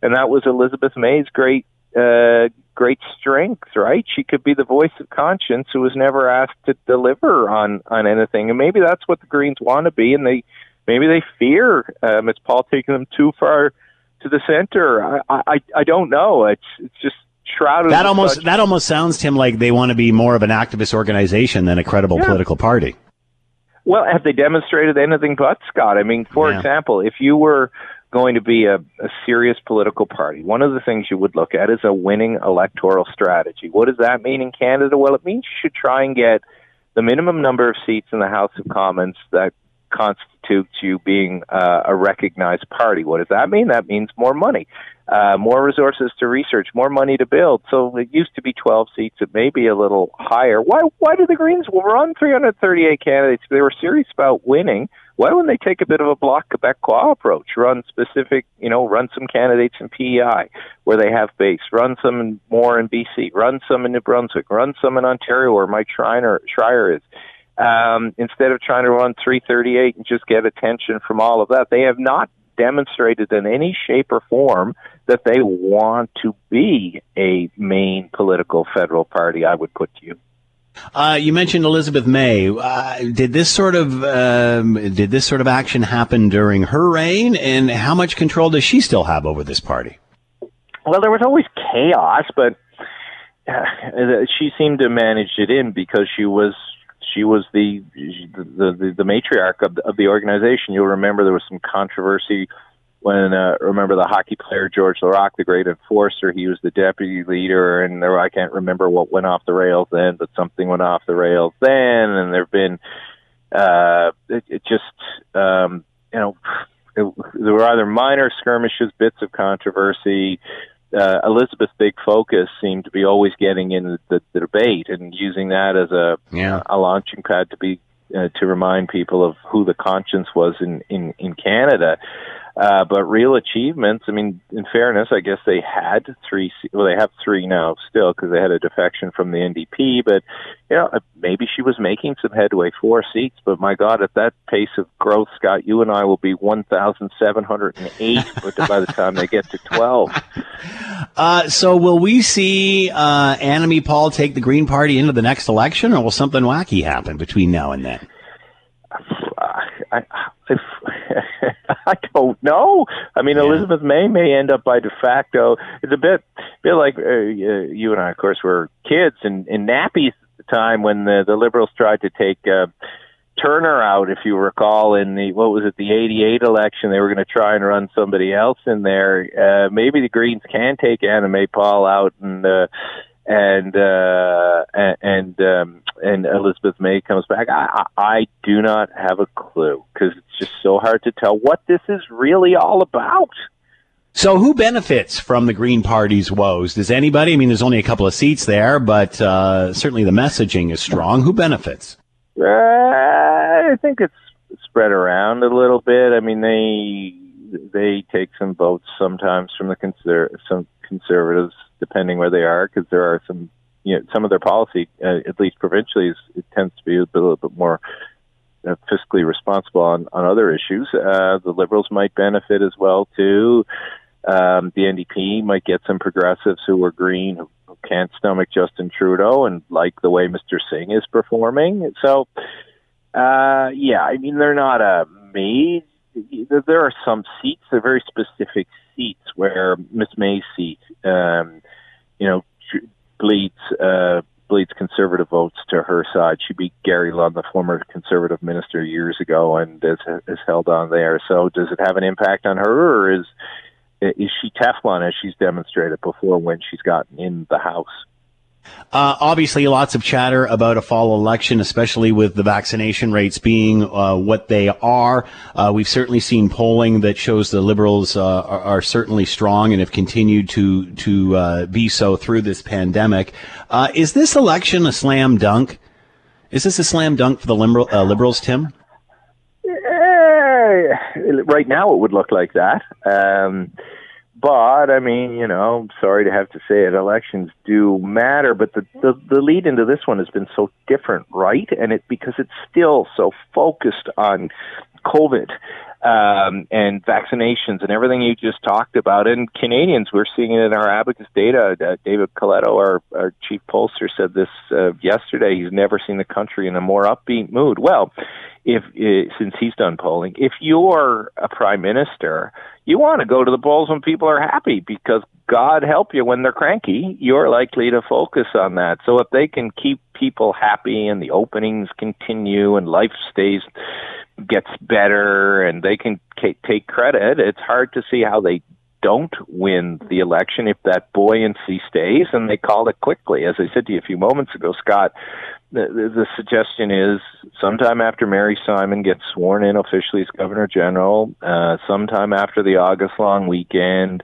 and that was Elizabeth May's great uh, great strength, right? She could be the voice of conscience who was never asked to deliver on on anything, and maybe that's what the Greens want to be, and they maybe they fear um, it's Paul taking them too far to the center. I I, I don't know. It's it's just shrouded. That almost such- that almost sounds to him like they want to be more of an activist organization than a credible Yeah. political party. Well, have they demonstrated anything but Scott? I mean, for Yeah. example, if you were going to be a, a serious political party, one of the things you would look at is a winning electoral strategy. What does that mean in Canada? Well, it means you should try and get the minimum number of seats in the House of Commons that constitutes you being uh, a recognized party. What does that mean? That means more money, uh, more resources to research, more money to build. So it used to be 12 seats. It may be a little higher. Why? Why do the Greens run 338 candidates? They were serious about winning. Why wouldn't they take a bit of a Bloc Quebecois approach? Run specific, you know, run some candidates in PEI where they have base. Run some in, more in BC. Run some in New Brunswick. Run some in Ontario where Mike Schreiner, Schreier is um, instead of trying to run 338 and just get attention from all of that. They have not demonstrated in any shape or form that they want to be a main political federal party, I would put to you. Uh, you mentioned Elizabeth May. Uh, did this sort of um, did this sort of action happen during her reign, and how much control does she still have over this party? Well, there was always chaos, but uh, she seemed to manage it in because she was she was the the the, the matriarch of the, of the organization. You'll remember there was some controversy when uh, remember the hockey player George Laraque, the great enforcer. He was the deputy leader, and there I can't remember what went off the rails then, but something went off the rails then, and there've been uh, it, it just um, you know it, there were either minor skirmishes, bits of controversy. Uh, Elizabeth's big focus seemed to be always getting in the, the debate and using that as a Yeah. a launching pad to be uh, to remind people of who the conscience was in in in Canada. Uh, but real achievements, I mean, in fairness, I guess they had three. Well, they have three now still because they had a defection from the NDP. But you know, uh, maybe she was making some headway, four seats. But my God, at that pace of growth, Scott, you and I will be one thousand seven hundred and eight by the time they get to twelve. Uh, so, will we see uh, Annamie Paul take the Green Party into the next election, or will something wacky happen between now and then? I, if, I don't know. I mean, Elizabeth May may end up by de facto. It's a bit, bit like uh, uh, you and I, of course, were kids in, in nappies at the time when the, the Liberals tried to take uh, Turner out. If you recall, in the what was it, the '88 election, they were going to try and run somebody else in there. Uh, maybe the Greens can take Annamie Paul out and. Uh, and uh, and and, um, and Elizabeth May comes back. I, I I do not have a clue because it's just so hard to tell what this is really all about. So, who benefits from the Green Party's woes? Does anybody? I mean, there's only a couple of seats there, but uh, certainly the messaging is strong. Who benefits? Uh, I think it's spread around a little bit. I mean, they they take some votes sometimes from the conser- some conservatives, depending where they are, because there are some you know some of their policy, uh, at least provincially, is, it tends to be a, little bit more uh, fiscally responsible on, on other issues. Uh, the Liberals might benefit as well too. Um, the NDP might get some progressives who are green who, who can't stomach Justin Trudeau and like the way Mr. Singh is performing. So, uh, yeah, I mean they're not a maze. There are some seats, they're very specific seats where Miss May's seat, um, you know, bleeds uh, bleeds conservative votes to her side. She beat Gary Lunn, the former conservative minister, years ago, and is, is held on there. So, does it have an impact on her, or is is she Teflon as she's demonstrated before when she's gotten in the House? Uh, obviously, lots of chatter about a fall election, especially with the vaccination rates being uh, what they are. Uh, we've certainly seen polling that shows the Liberals uh, are, are, certainly strong and have continued to to uh, be so through this pandemic. Uh, is this election a slam dunk? Is this a slam dunk for the liberal, Liberals, Tim? right now, it would look like that. Um, but I mean, you know, I'm sorry to have to say it, elections do matter, but the, the the lead into this one has been so different, right? And it because it's still so focused on COVID um, and vaccinations and everything you just talked about. And Canadians, we're seeing it in our Abacus Data. Uh, David Coletto, our, our chief pollster, said this uh, yesterday. He's never seen the country in a more upbeat mood. Well, if uh, since he's done polling, if you're a prime minister, you want to go to the polls when people are happy because God help you when they're cranky. You're likely to focus on that. So if they can keep people happy and the openings continue and life stays gets better and they can take credit, it's hard to see how they don't win the election if that buoyancy stays and they called it quickly. As I said to you a few moments ago, Scott, the, the, the suggestion is sometime after Mary Simon gets sworn in officially as Governor General, uh, sometime after the August long weekend,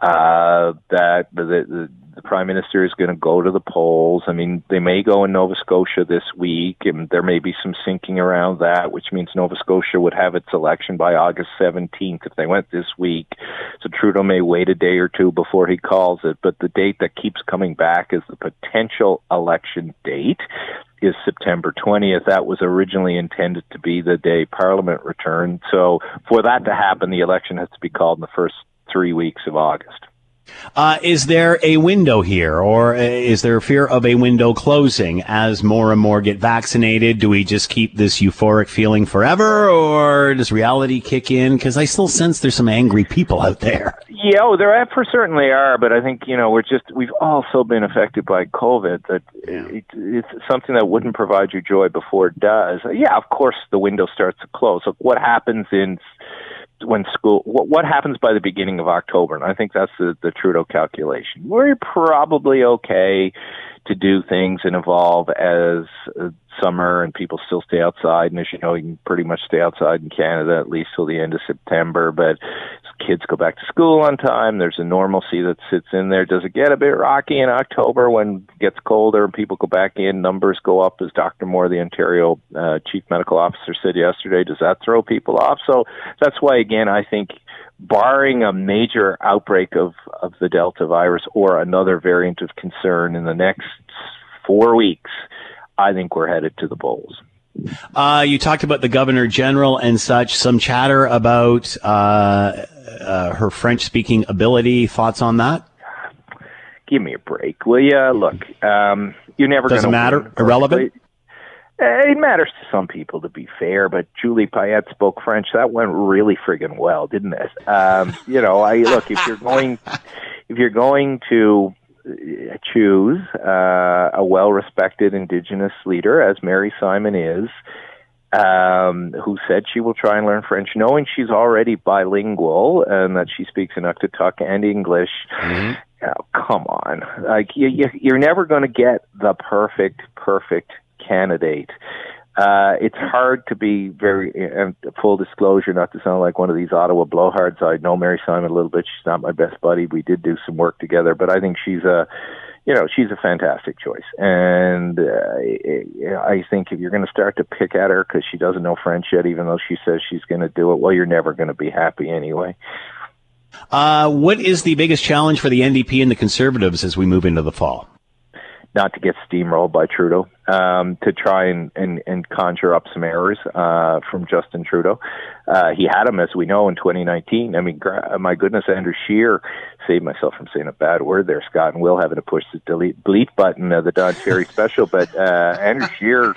uh, that the, the, the prime minister is going to go to the polls. I mean, they may go in Nova Scotia this week, and there may be some syncing around that, which means Nova Scotia would have its election by August 17th if they went this week. So Trudeau may wait a day or two before he calls it. But the date that keeps coming back is the potential election date is September 20th. That was originally intended to be the day Parliament returned. So for that to happen, the election has to be called in the first three weeks of August. Uh, is there a window here, or uh, is there fear of a window closing as more and more get vaccinated? Do we just keep this euphoric feeling forever, or does reality kick in? Because I still sense there's some angry people out there. Yeah, oh, there for certainly are, but I think you know we're just we've also been affected by COVID. That yeah. it, it's something that wouldn't provide you joy before it does. Yeah, of course the window starts to close. Look, what happens in when school what, what happens by the beginning of October? And I think that's the, the Trudeau calculation. We're probably okay to do things and evolve as uh, summer and people still stay outside. And as you know, you can pretty much stay outside in Canada at least till the end of September. But kids go back to school on time. There's a normalcy that sits in there. Does it get a bit rocky in October when it gets colder and people go back in? Numbers go up, as Dr. Moore, the Ontario uh, chief medical officer, said yesterday. Does that throw people off? So that's why, again, I think barring a major outbreak of, of the Delta virus or another variant of concern in the next four weeks, I think we're headed to the polls. Uh, you talked about the governor general and such. Some chatter about uh, uh, her French speaking ability. Thoughts on that? Give me a break, will you? Look, um, you're never doesn't matter. Win, Irrelevant. Uh, it matters to some people, to be fair, but Julie Payette spoke French. That went really friggin' well, didn't it? Um, you know, I look if you're going, if you're going to uh, choose uh, a well-respected Indigenous leader, as Mary Simon is, um, who said she will try and learn French, knowing she's already bilingual and that she speaks Inuktitut and English. Mm-hmm. Oh, come on, like you, you, you're never going to get the perfect, perfect candidate. uh, it's hard to be very uh, full disclosure, not to sound like one of these Ottawa blowhards. I know Mary Simon a little bit. She's not my best buddy. We did do some work together, but I think she's a, you know, she's a fantastic choice. And uh, I think if you're going to start to pick at her because she doesn't know French yet, even though she says she's going to do it, well, you're never going to be happy anyway. Uh, what is the biggest challenge for the NDP and the Conservatives as we move into the fall? Not to get steamrolled by Trudeau, um, to try and, and, and conjure up some errors uh, from Justin Trudeau. Uh, he had them, as we know, in 2019. I mean, gra- my goodness, Andrew Scheer saved myself from saying a bad word there, Scott, and Will having to push the delete delete button of the Don Cherry special. But uh, Andrew Scheer,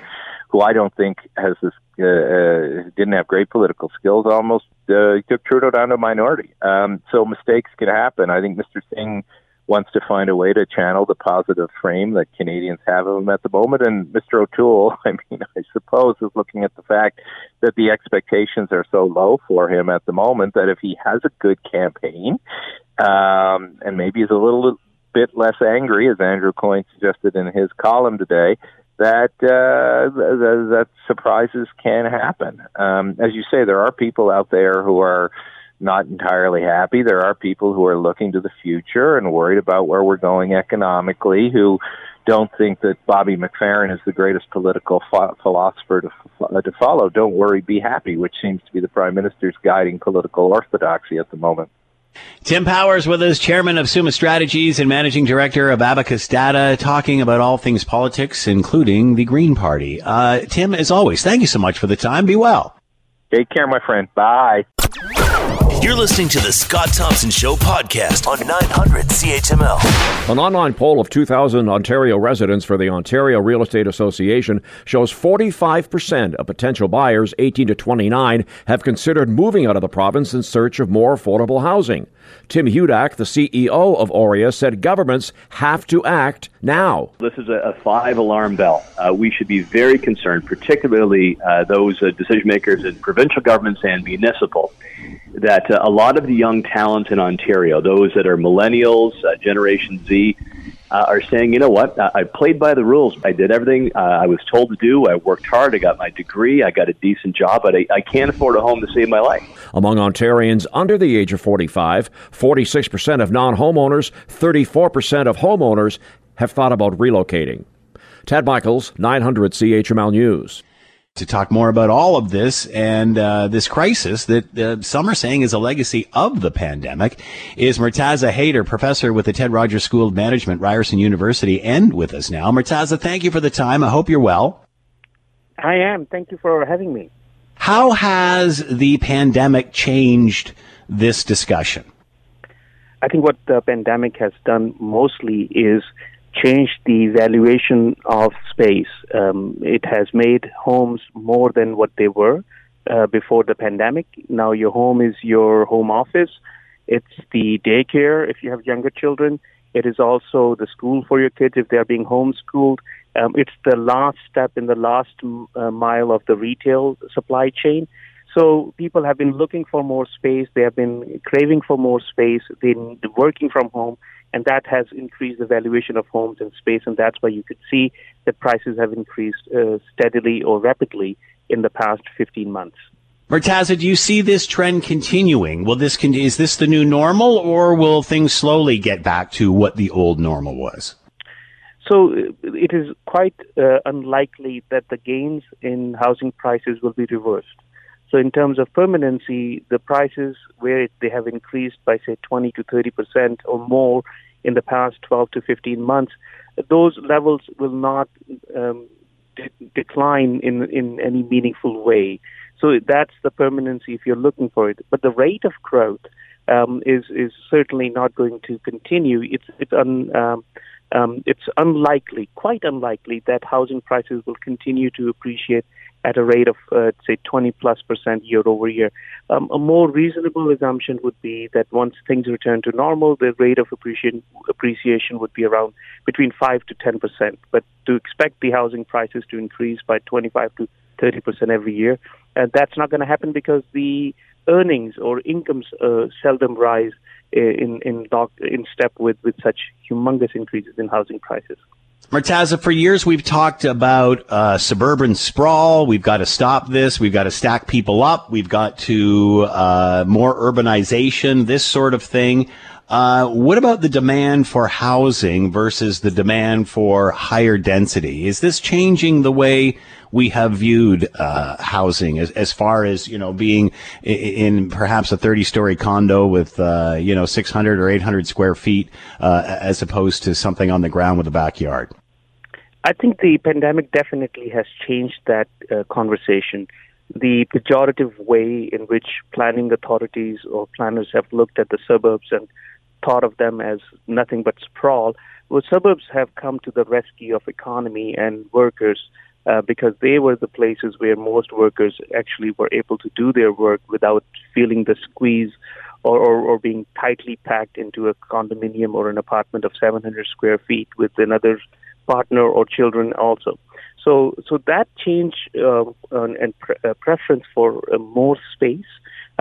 who I don't think has this uh, uh, didn't have great political skills, almost uh, took Trudeau down to minority. Um, so mistakes can happen. I think Mr. Singh wants to find a way to channel the positive frame that Canadians have of him at the moment. And Mr. O'Toole, I mean, I suppose, is looking at the fact that the expectations are so low for him at the moment that if he has a good campaign, um, and maybe he's a little bit less angry, as Andrew Coyne suggested in his column today, that uh, that surprises can happen. Um, as you say, there are people out there who are not entirely happy. There are people who are looking to the future and worried about where we're going economically who don't think that Bobby McFerrin is the greatest political ph- philosopher to, uh, to follow. Don't worry, be happy, which seems to be the Prime Minister's guiding political orthodoxy at the moment. Tim Powers with us, chairman of Summa Strategies and managing director of Abacus Data, talking about all things politics, including the Green Party. Uh, Tim, as always, thank you so much for the time. Be well. Take care, my friend. Bye. You're listening to the Scott Thompson Show podcast on 900 CHML. An online poll of 2,000 Ontario residents for the Ontario Real Estate Association shows 45% of potential buyers 18 to 29 have considered moving out of the province in search of more affordable housing. Tim Hudak, the CEO of OREA, said governments have to act now. This is a, five alarm bell. Uh, we should be very concerned, particularly uh, those uh, decision makers in provincial governments and municipal that uh, a lot of the young talent in Ontario, those that are millennials, uh, Generation Z, uh, are saying, you know what, I played by the rules. I did everything uh, I was told to do. I worked hard. I got my degree. I got a decent job, but I, I can't afford a home to save my life. Among Ontarians under the age of 45, 46% of non homeowners, 34% of homeowners have thought about relocating. Ted Michaels, 900 CHML News to talk more about all of this and uh, this crisis that uh, some are saying is a legacy of the pandemic is Murtaza Haider, professor with the Ted Rogers School of Management, Ryerson University, and with us now. Murtaza, thank you for the time. I hope you're well. I am. Thank you for having me. How has the pandemic changed this discussion? I think what the pandemic has done mostly is changed the valuation of space. Um, it has made homes more than what they were uh, before the pandemic. Now your home is your home office. It's the daycare if you have younger children. It is also the school for your kids if they are being homeschooled. Um, it's the last step in the last uh, mile of the retail supply chain. So people have been looking for more space. They have been craving for more space. They've been working from home and that has increased the valuation of homes and space, and that's why you could see that prices have increased uh, steadily or rapidly in the past 15 months. Murtaza, do you see this trend continuing? Will this con- is this the new normal, or will things slowly get back to what the old normal was? So it is quite uh, unlikely that the gains in housing prices will be reversed. So in terms of permanency, the prices where they have increased by say 20 to 30 percent or more in the past 12 to 15 months, those levels will not um, de- decline in in any meaningful way. So that's the permanency if you're looking for it. But the rate of growth um, is is certainly not going to continue. It's it's un, um, um, it's unlikely, quite unlikely, that housing prices will continue to appreciate at a rate of, uh, say, 20 plus percent year over year. Um, a more reasonable assumption would be that once things return to normal, the rate of appreciation, appreciation would be around between 5 to 10 percent. But to expect the housing prices to increase by 25 to 30 percent every year, uh, that's not going to happen because the earnings or incomes uh, seldom rise uh, in in in step with with such humongous increases in housing prices. Murtaza, for years we've talked about uh, suburban sprawl. We've got to stop this. We've got to stack people up. We've got to uh, more urbanization, this sort of thing. Uh, what about the demand for housing versus the demand for higher density? Is this changing the way we have viewed uh, housing as, as far as you know being in, in perhaps a 30 story condo with uh, you know 600 or 800 square feet uh, as opposed to something on the ground with a backyard? I think the pandemic definitely has changed that uh, conversation. The pejorative way in which planning authorities or planners have looked at the suburbs and thought of them as nothing but sprawl, well, suburbs have come to the rescue of economy and workers uh, because they were the places where most workers actually were able to do their work without feeling the squeeze or, or, or being tightly packed into a condominium or an apartment of 700 square feet with another partner or children also. So, so that change uh, and pre- uh, preference for uh, more space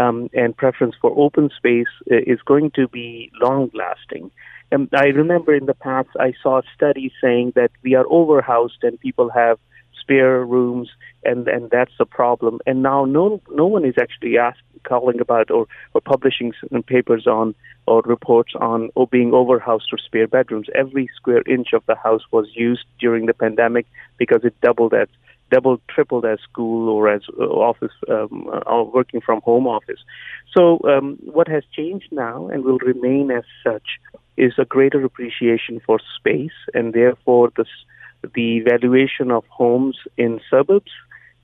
um, and preference for open space uh, is going to be long lasting. And I remember in the past I saw studies saying that we are overhoused and people have spare rooms, and and that's the problem. And now no no one is actually asking, calling about or or publishing papers on or reports on or being overhoused or spare bedrooms. Every square inch of the house was used during the pandemic because it doubled as doubled, tripled as school or as uh, office, um, uh, working from home office. So um, what has changed now and will remain as such is a greater appreciation for space and therefore the the valuation of homes in suburbs,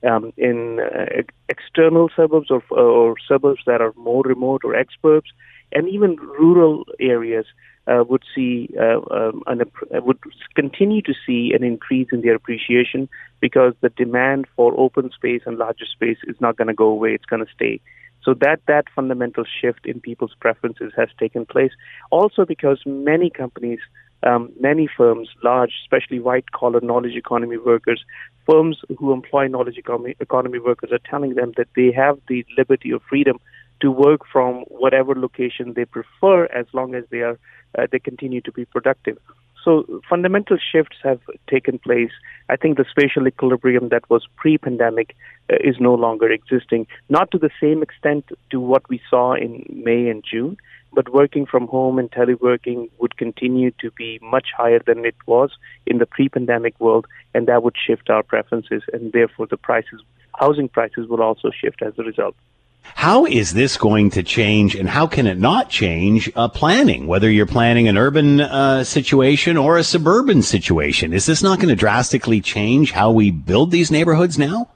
um, in uh, external suburbs or, or suburbs that are more remote or exurbs, and even rural areas uh, would see uh, um, an, uh, would continue to see an increase in their appreciation because the demand for open space and larger space is not going to go away; it's going to stay. So that that fundamental shift in people's preferences has taken place. Also, because many companies um, many firms, large, especially white collar knowledge economy workers, firms who employ knowledge economy, economy workers are telling them that they have the liberty or freedom to work from whatever location they prefer as long as they are uh, they continue to be productive. So fundamental shifts have taken place. I think the spatial equilibrium that was pre-pandemic uh, is no longer existing, not to the same extent to what we saw in May and June, but working from home and teleworking would continue to be much higher than it was in the pre-pandemic world, and that would shift our preferences, and therefore the prices, housing prices, will also shift as a result. How is this going to change, and how can it not change uh, planning? Whether you're planning an urban uh, situation or a suburban situation, is this not going to drastically change how we build these neighborhoods now?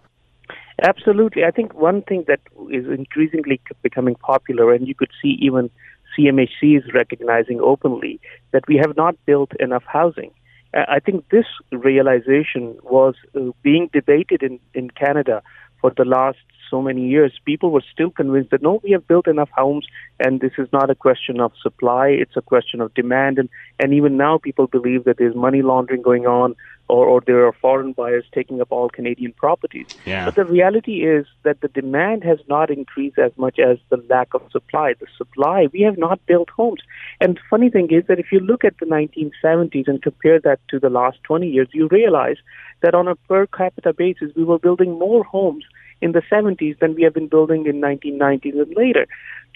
Absolutely. I think one thing that is increasingly becoming popular, and you could see even CMHC is recognizing openly that we have not built enough housing. I think this realization was uh, being debated in, in Canada for the last so many years. People were still convinced that no, we have built enough homes, and this is not a question of supply; it's a question of demand. And and even now, people believe that there's money laundering going on, or, or there are foreign buyers taking up all Canadian properties. Yeah. But the reality is that the demand has not increased as much as the lack of supply. The supply, we have not built homes. And the funny thing is that if you look at the 1970s and compare that to the last 20 years, you realize that on a per capita basis, we were building more homes in the 70s than we have been building in 1990s and later.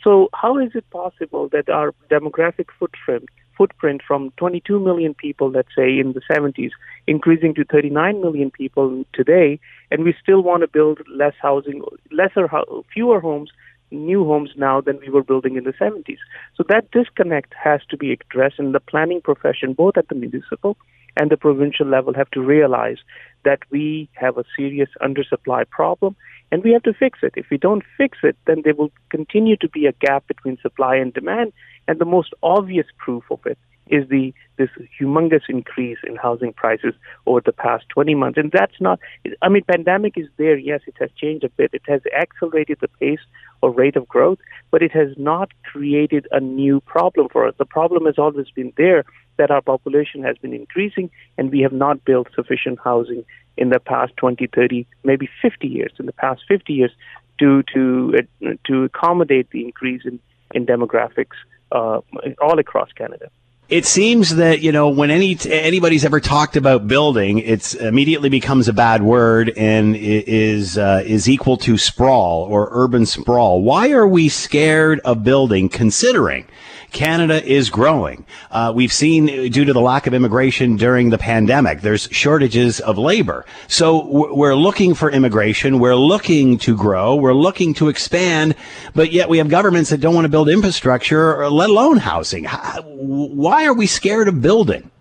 So how is it possible that our demographic footprint footprint from 22 million people, let's say, in the 70s, increasing to 39 million people today, and we still want to build less housing, lesser, fewer homes, new homes now than we were building in the 70s. So that disconnect has to be addressed, and the planning profession, both at the municipal and the provincial level, have to realize that we have a serious undersupply problem and we have to fix it. If we don't fix it, then there will continue to be a gap between supply and demand, and the most obvious proof of it is the this humongous increase in housing prices over the past 20 months. And that's not i mean pandemic is there yes it has changed a bit. It has accelerated the pace or rate of growth but it has not created a new problem for us. The problem has always been there that our population has been increasing and we have not built sufficient housing in the past 20 30 maybe 50 years in the past 50 years to to uh, to accommodate the increase in in demographics uh, all across Canada. It seems that you know when any anybody's ever talked about building, it's immediately becomes a bad word and is uh, is equal to sprawl or urban sprawl. Why are we scared of building, considering Canada is growing. Uh, we've seen uh, due to the lack of immigration during the pandemic, there's shortages of labor. So we're looking for immigration. We're looking to grow. We're looking to expand, but yet we have governments that don't want to build infrastructure, let alone housing. Why are we scared of building?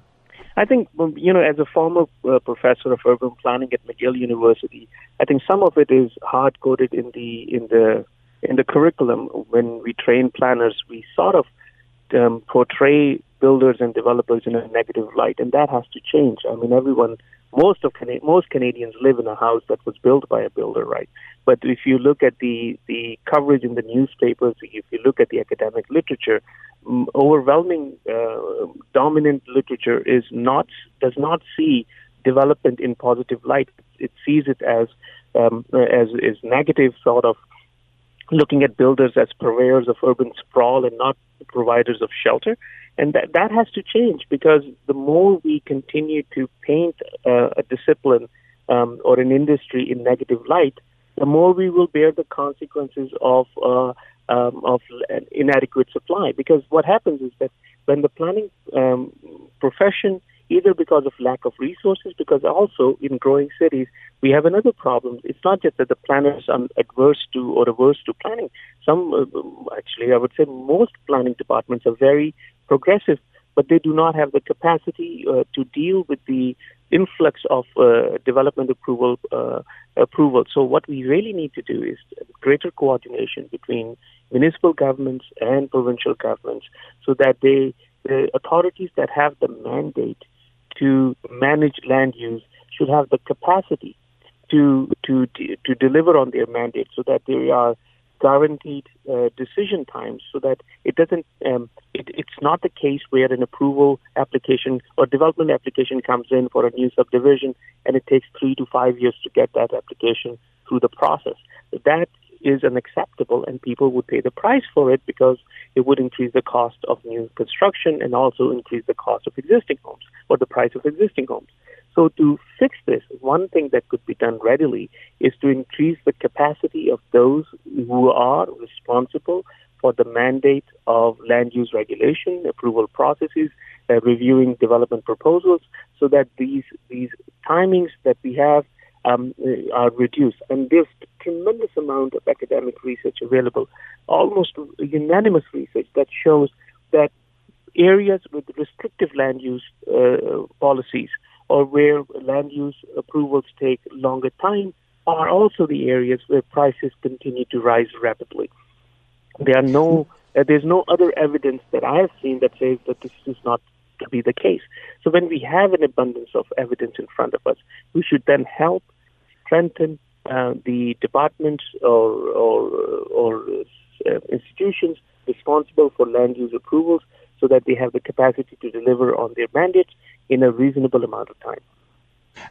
I think, you know, as a former uh, professor of urban planning at McGill University, I think some of it is hard coded in the in the in the curriculum. When we train planners, we sort of um, portray builders and developers in a negative light, and that has to change. I mean, everyone, most of Cana- most Canadians live in a house that was built by a builder, right? But if you look at the the coverage in the newspapers, if you look at the academic literature, overwhelming uh, dominant literature is not does not see development in positive light. It sees it as um, as is negative sort of looking at builders as purveyors of urban sprawl and not providers of shelter. And that, that has to change because the more we continue to paint uh, a discipline um, or an industry in negative light, the more we will bear the consequences of uh, um, of inadequate supply. Because what happens is that when the planning um, profession either because of lack of resources, because also in growing cities, we have another problem. It's not just that the planners are adverse to or averse to planning. Some, uh, actually, I would say most planning departments are very progressive, but they do not have the capacity uh, to deal with the influx of uh, development approval uh, approval. So what we really need to do is greater coordination between municipal governments and provincial governments, so that they the authorities that have the mandate to manage land use should have the capacity to to to deliver on their mandate, so that they are guaranteed uh, decision times, so that it doesn't. Um, it, it's not the case where an approval application or development application comes in for a new subdivision, and it takes three to five years to get that application through the process. That is unacceptable, and people would pay the price for it because it would increase the cost of new construction and also increase the cost of existing homes or the price of existing homes. So, to fix this, one thing that could be done readily is to increase the capacity of those who are responsible for the mandate of land use regulation, approval processes, uh, reviewing development proposals, so that these these timings that we have um, are reduced. And there's tremendous amount of academic research available, almost unanimous research that shows that areas with restrictive land use uh, policies or where land use approvals take longer time are also the areas where prices continue to rise rapidly. There are no, uh, there's no other evidence that I have seen that says that this is not to be the case. So when we have an abundance of evidence in front of us, we should then help strengthen uh, the departments or or, or uh, institutions responsible for land use approvals so that they have the capacity to deliver on their mandates in a reasonable amount of time.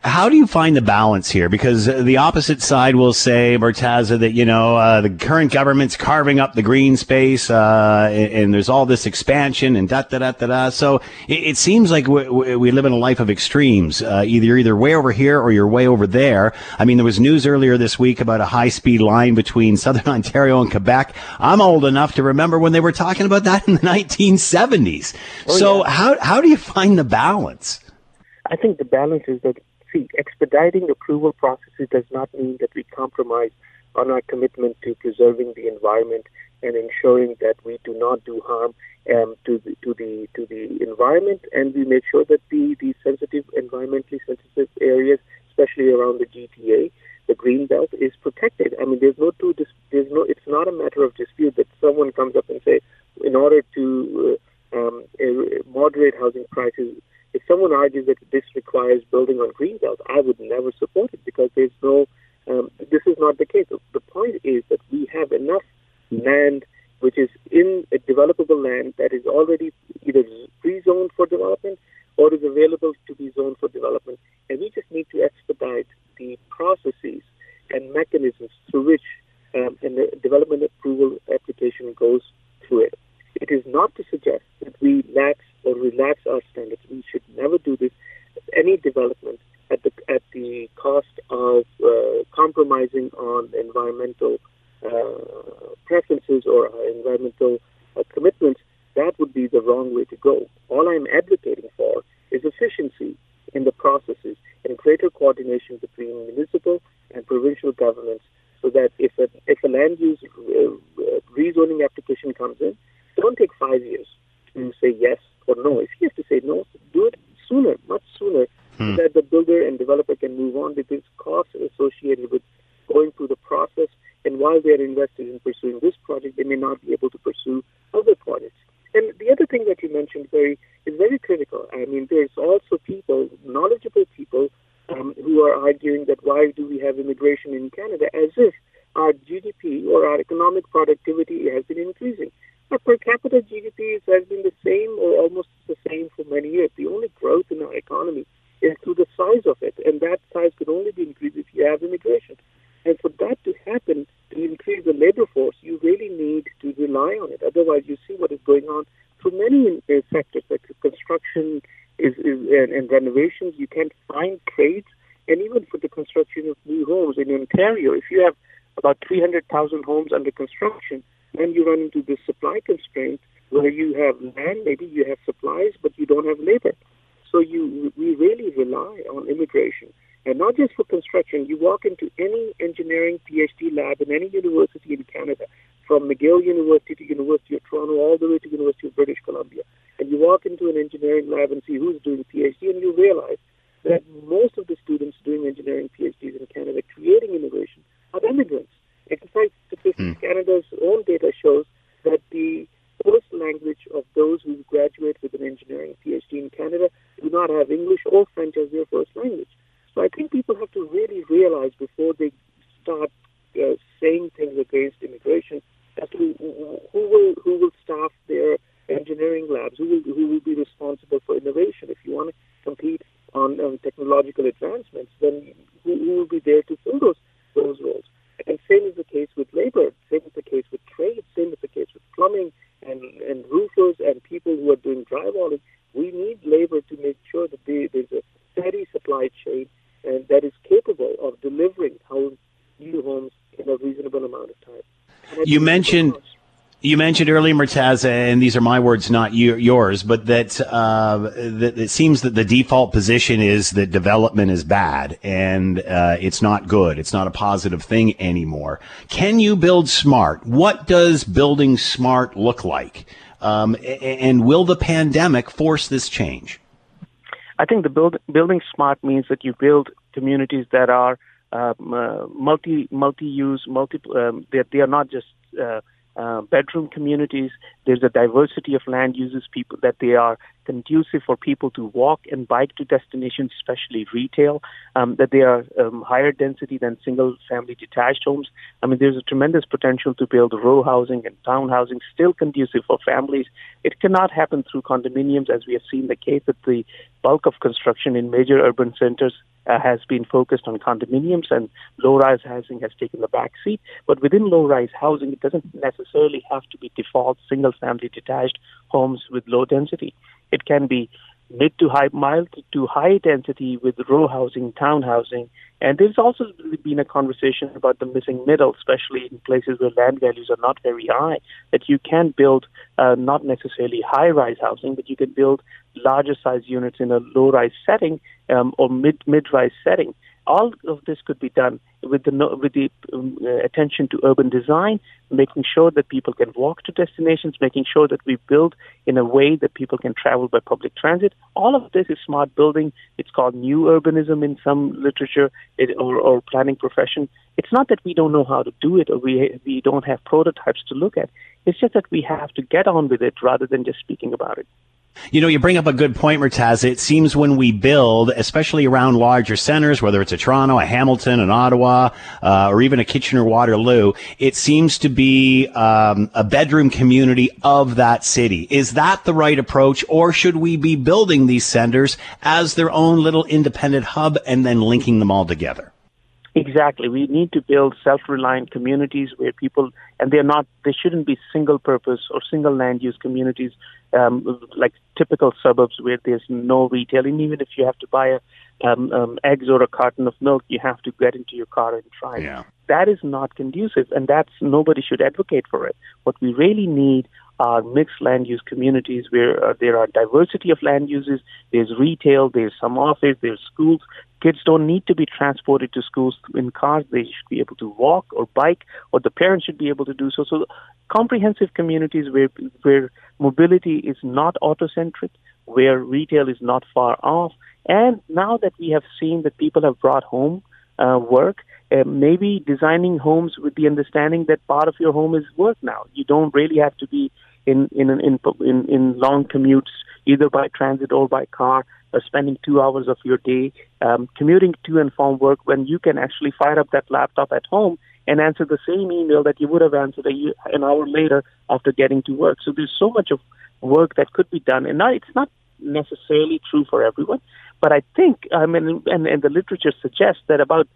How do you find the balance here? Because the opposite side will say, Murtaza, that, you know, uh, the current government's carving up the green space, uh, and, and, there's all this expansion and da da da da da. So it, it seems like we, we, live in a life of extremes. Uh, either you're either way over here or you're way over there. I mean, there was news earlier this week about a high speed line between southern Ontario and Quebec. I'm old enough to remember when they were talking about that in the 1970s. Oh, so yeah. how, how do you find the balance? I think the balance is that see, expediting approval processes does not mean that we compromise on our commitment to preserving the environment and ensuring that we do not do harm um, to the to the to the environment, and we make sure that the the sensitive, environmentally sensitive areas, especially around the GTA, the green belt, is protected. I mean, there's no two. There's no. It's not a matter of dispute that someone comes up and say, in order to uh, um, uh, moderate housing prices, if someone argues that this requires building on greenbelt, I would never support it because there's no. Um, this is not the case. The point is that we have enough land which is in a developable land that is already either pre-zoned for development or is available to be zoned for development, and we just need to expedite the processes and mechanisms through which um, and the development approval application goes through it. It is not to suggest that we lax or relax our standards. We should never do this, any development at the at the cost of uh, compromising on environmental uh, preferences or environmental uh, commitments. That would be the wrong way to go. All I'm advocating for is efficiency in the processes and greater coordination between municipal and provincial governments so that if a, if a land use uh, rezoning application comes in, don't take five years to say yes or no. If you have to say no, do it sooner, much sooner, hmm. so that the builder and developer can move on because costs associated with going through the process. And while they are invested in pursuing this project, they may not be able to pursue other projects. And the other thing that you mentioned very is very critical. I mean, there's also people, knowledgeable people, um, who are arguing that why do we have immigration in Canada as if our GDP or our economic productivity has been increasing. Our per capita GDP has been the same or almost the same for many years. The only growth in our economy is through the size of it, and that size could only be increased if you have immigration. And for that to happen, to increase the labor force, you really need to rely on it. Otherwise, you see what is going on through many uh, sectors like construction is, is and, and renovations. You can't find trades, and even for the construction of new homes in Ontario, if you have about 300,000 homes under construction, then you run into this supply constraint where you have land, maybe you have supplies, but you don't have labor. So you we really rely on immigration and not just for construction. You walk into any engineering PhD lab in any university in Canada, from McGill University to University of Toronto, all the way to University of British Columbia, and you walk into an engineering lab and see who's doing PhD, and you realize that most of the students doing engineering PhDs in Canada creating innovation are immigrants. In fact, Statistics mm. Canada's own data shows that the first language of those who graduate with an engineering PhD in Canada do not have English or French as their first language. So I think people have to really realize before they start uh, saying things against immigration as to who will who will staff their engineering labs, who will who will be responsible for innovation. If you want to compete on, on technological advancements, then who, who will be there to fill those those roles? And same is the case with labor. Same is the case with trade. Same is the case with plumbing and and roofers and people who are doing drywalling. We need labor to make sure that they, there's a steady supply chain and that is capable of delivering homes, new homes in a reasonable amount of time. You mentioned. You mentioned earlier, Murtaza, and these are my words, not you, yours, but that, uh, that it seems that the default position is that development is bad and uh, it's not good. It's not a positive thing anymore. Can you build smart? What does building smart look like? Um, and will the pandemic force this change? I think the build, building smart means that you build communities that are um, uh, multi multi use, multi. Um, they are not just uh, uh, bedroom communities. There's a diversity of land uses, people that they are conducive for people to walk and bike to destinations, especially retail. Um, that they are um, higher density than single-family detached homes. I mean, there's a tremendous potential to build row housing and town housing, still conducive for families. It cannot happen through condominiums, as we have seen the case that the bulk of construction in major urban centers uh, has been focused on condominiums and low-rise housing has taken the back seat. But within low-rise housing, it doesn't necessarily have to be default single-family detached homes with low density. It can be mid to high, mild to high density with row housing, town housing. And there's also been a conversation about the missing middle, especially in places where land values are not very high, that you can build uh, not necessarily high rise housing, but you can build larger size units in a low rise setting um, or mid mid rise setting. All of this could be done with the with the um, uh, attention to urban design, making sure that people can walk to destinations, making sure that we build in a way that people can travel by public transit. All of this is smart building. It's called new urbanism in some literature it, or, or planning profession. It's not that we don't know how to do it or we we don't have prototypes to look at. It's just that we have to get on with it rather than just speaking about it. You know, you bring up a good point, Murtaza. It seems when we build, especially around larger centers, whether it's a Toronto, a Hamilton, an Ottawa, uh, or even a Kitchener Waterloo, it seems to be um, a bedroom community of that city. Is that the right approach, or should we be building these centers as their own little independent hub and then linking them all together? Exactly. We need to build self-reliant communities where people, and they're not, they shouldn't be single-purpose or single land-use communities um, like typical suburbs where there's no retail. And even if you have to buy a, um, um, eggs or a carton of milk, you have to get into your car and drive. Yeah. That is not conducive, and that's nobody should advocate for it. What we really need are mixed land use communities where uh, there are diversity of land uses. There's retail, there's some office, there's schools. Kids don't need to be transported to schools in cars. They should be able to walk or bike, or the parents should be able to do so. So, comprehensive communities where where mobility is not autocentric, where retail is not far off, and now that we have seen that people have brought home uh, work, uh, maybe designing homes with the understanding that part of your home is work now. You don't really have to be in in in in, in long commutes either by transit or by car or spending two hours of your day um, commuting to and from work when you can actually fire up that laptop at home and answer the same email that you would have answered year, an hour later after getting to work. So there's so much of work that could be done, and now it's not necessarily true for everyone. But I think, I mean, and, and the literature suggests that about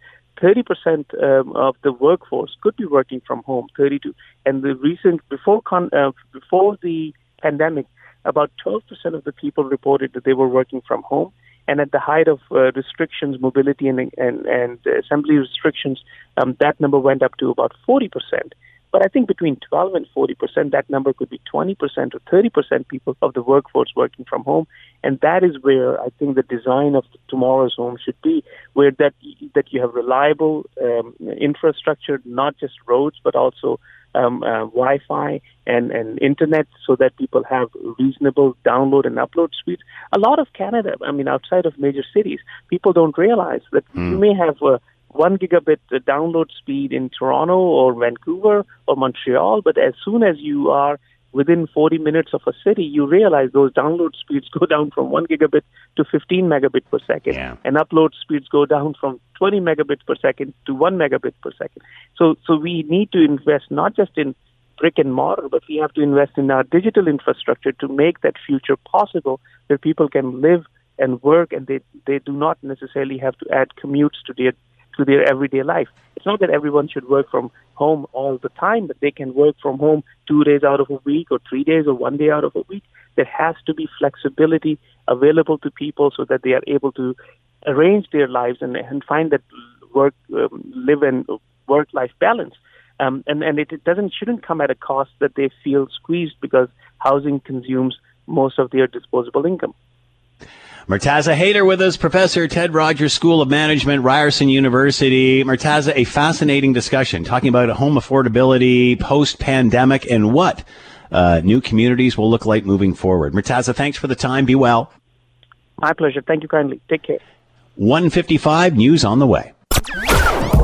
30% um, of the workforce could be working from home. 32, and the recent before con, uh, before the pandemic, about 12% of the people reported that they were working from home. And at the height of uh, restrictions, mobility and and, and assembly restrictions, um, that number went up to about 40 percent. But I think between 12 and 40 percent, that number could be 20 percent or 30 percent people of the workforce working from home, and that is where I think the design of tomorrow's home should be, where that that you have reliable um, infrastructure, not just roads, but also um, uh, Wi-Fi and, and internet so that people have reasonable download and upload speeds. A lot of Canada, I mean, outside of major cities, people don't realize that mm. you may have a one gigabit download speed in Toronto or Vancouver or Montreal, but as soon as you are within 40 minutes of a city, you realize those download speeds go down from 1 gigabit to 15 megabit per second. Yeah. And upload speeds go down from 20 megabits per second to 1 megabit per second. So, so we need to invest not just in brick and mortar, but we have to invest in our digital infrastructure to make that future possible where people can live and work and they, they do not necessarily have to add commutes to their to their everyday life. It's not that everyone should work from home all the time, but they can work from home two days out of a week or three days or one day out of a week. There has to be flexibility available to people so that they are able to arrange their lives and, and find that work, um, live and work life balance. Um, and and it, it doesn't shouldn't come at a cost that they feel squeezed because housing consumes most of their disposable income. Murtaza Haider with us, Professor Ted Rogers School of Management, Ryerson University. Murtaza, a fascinating discussion talking about home affordability post pandemic and what uh, new communities will look like moving forward. Murtaza, thanks for the time. Be well. My pleasure. Thank you kindly. Take care. 155 news on the way.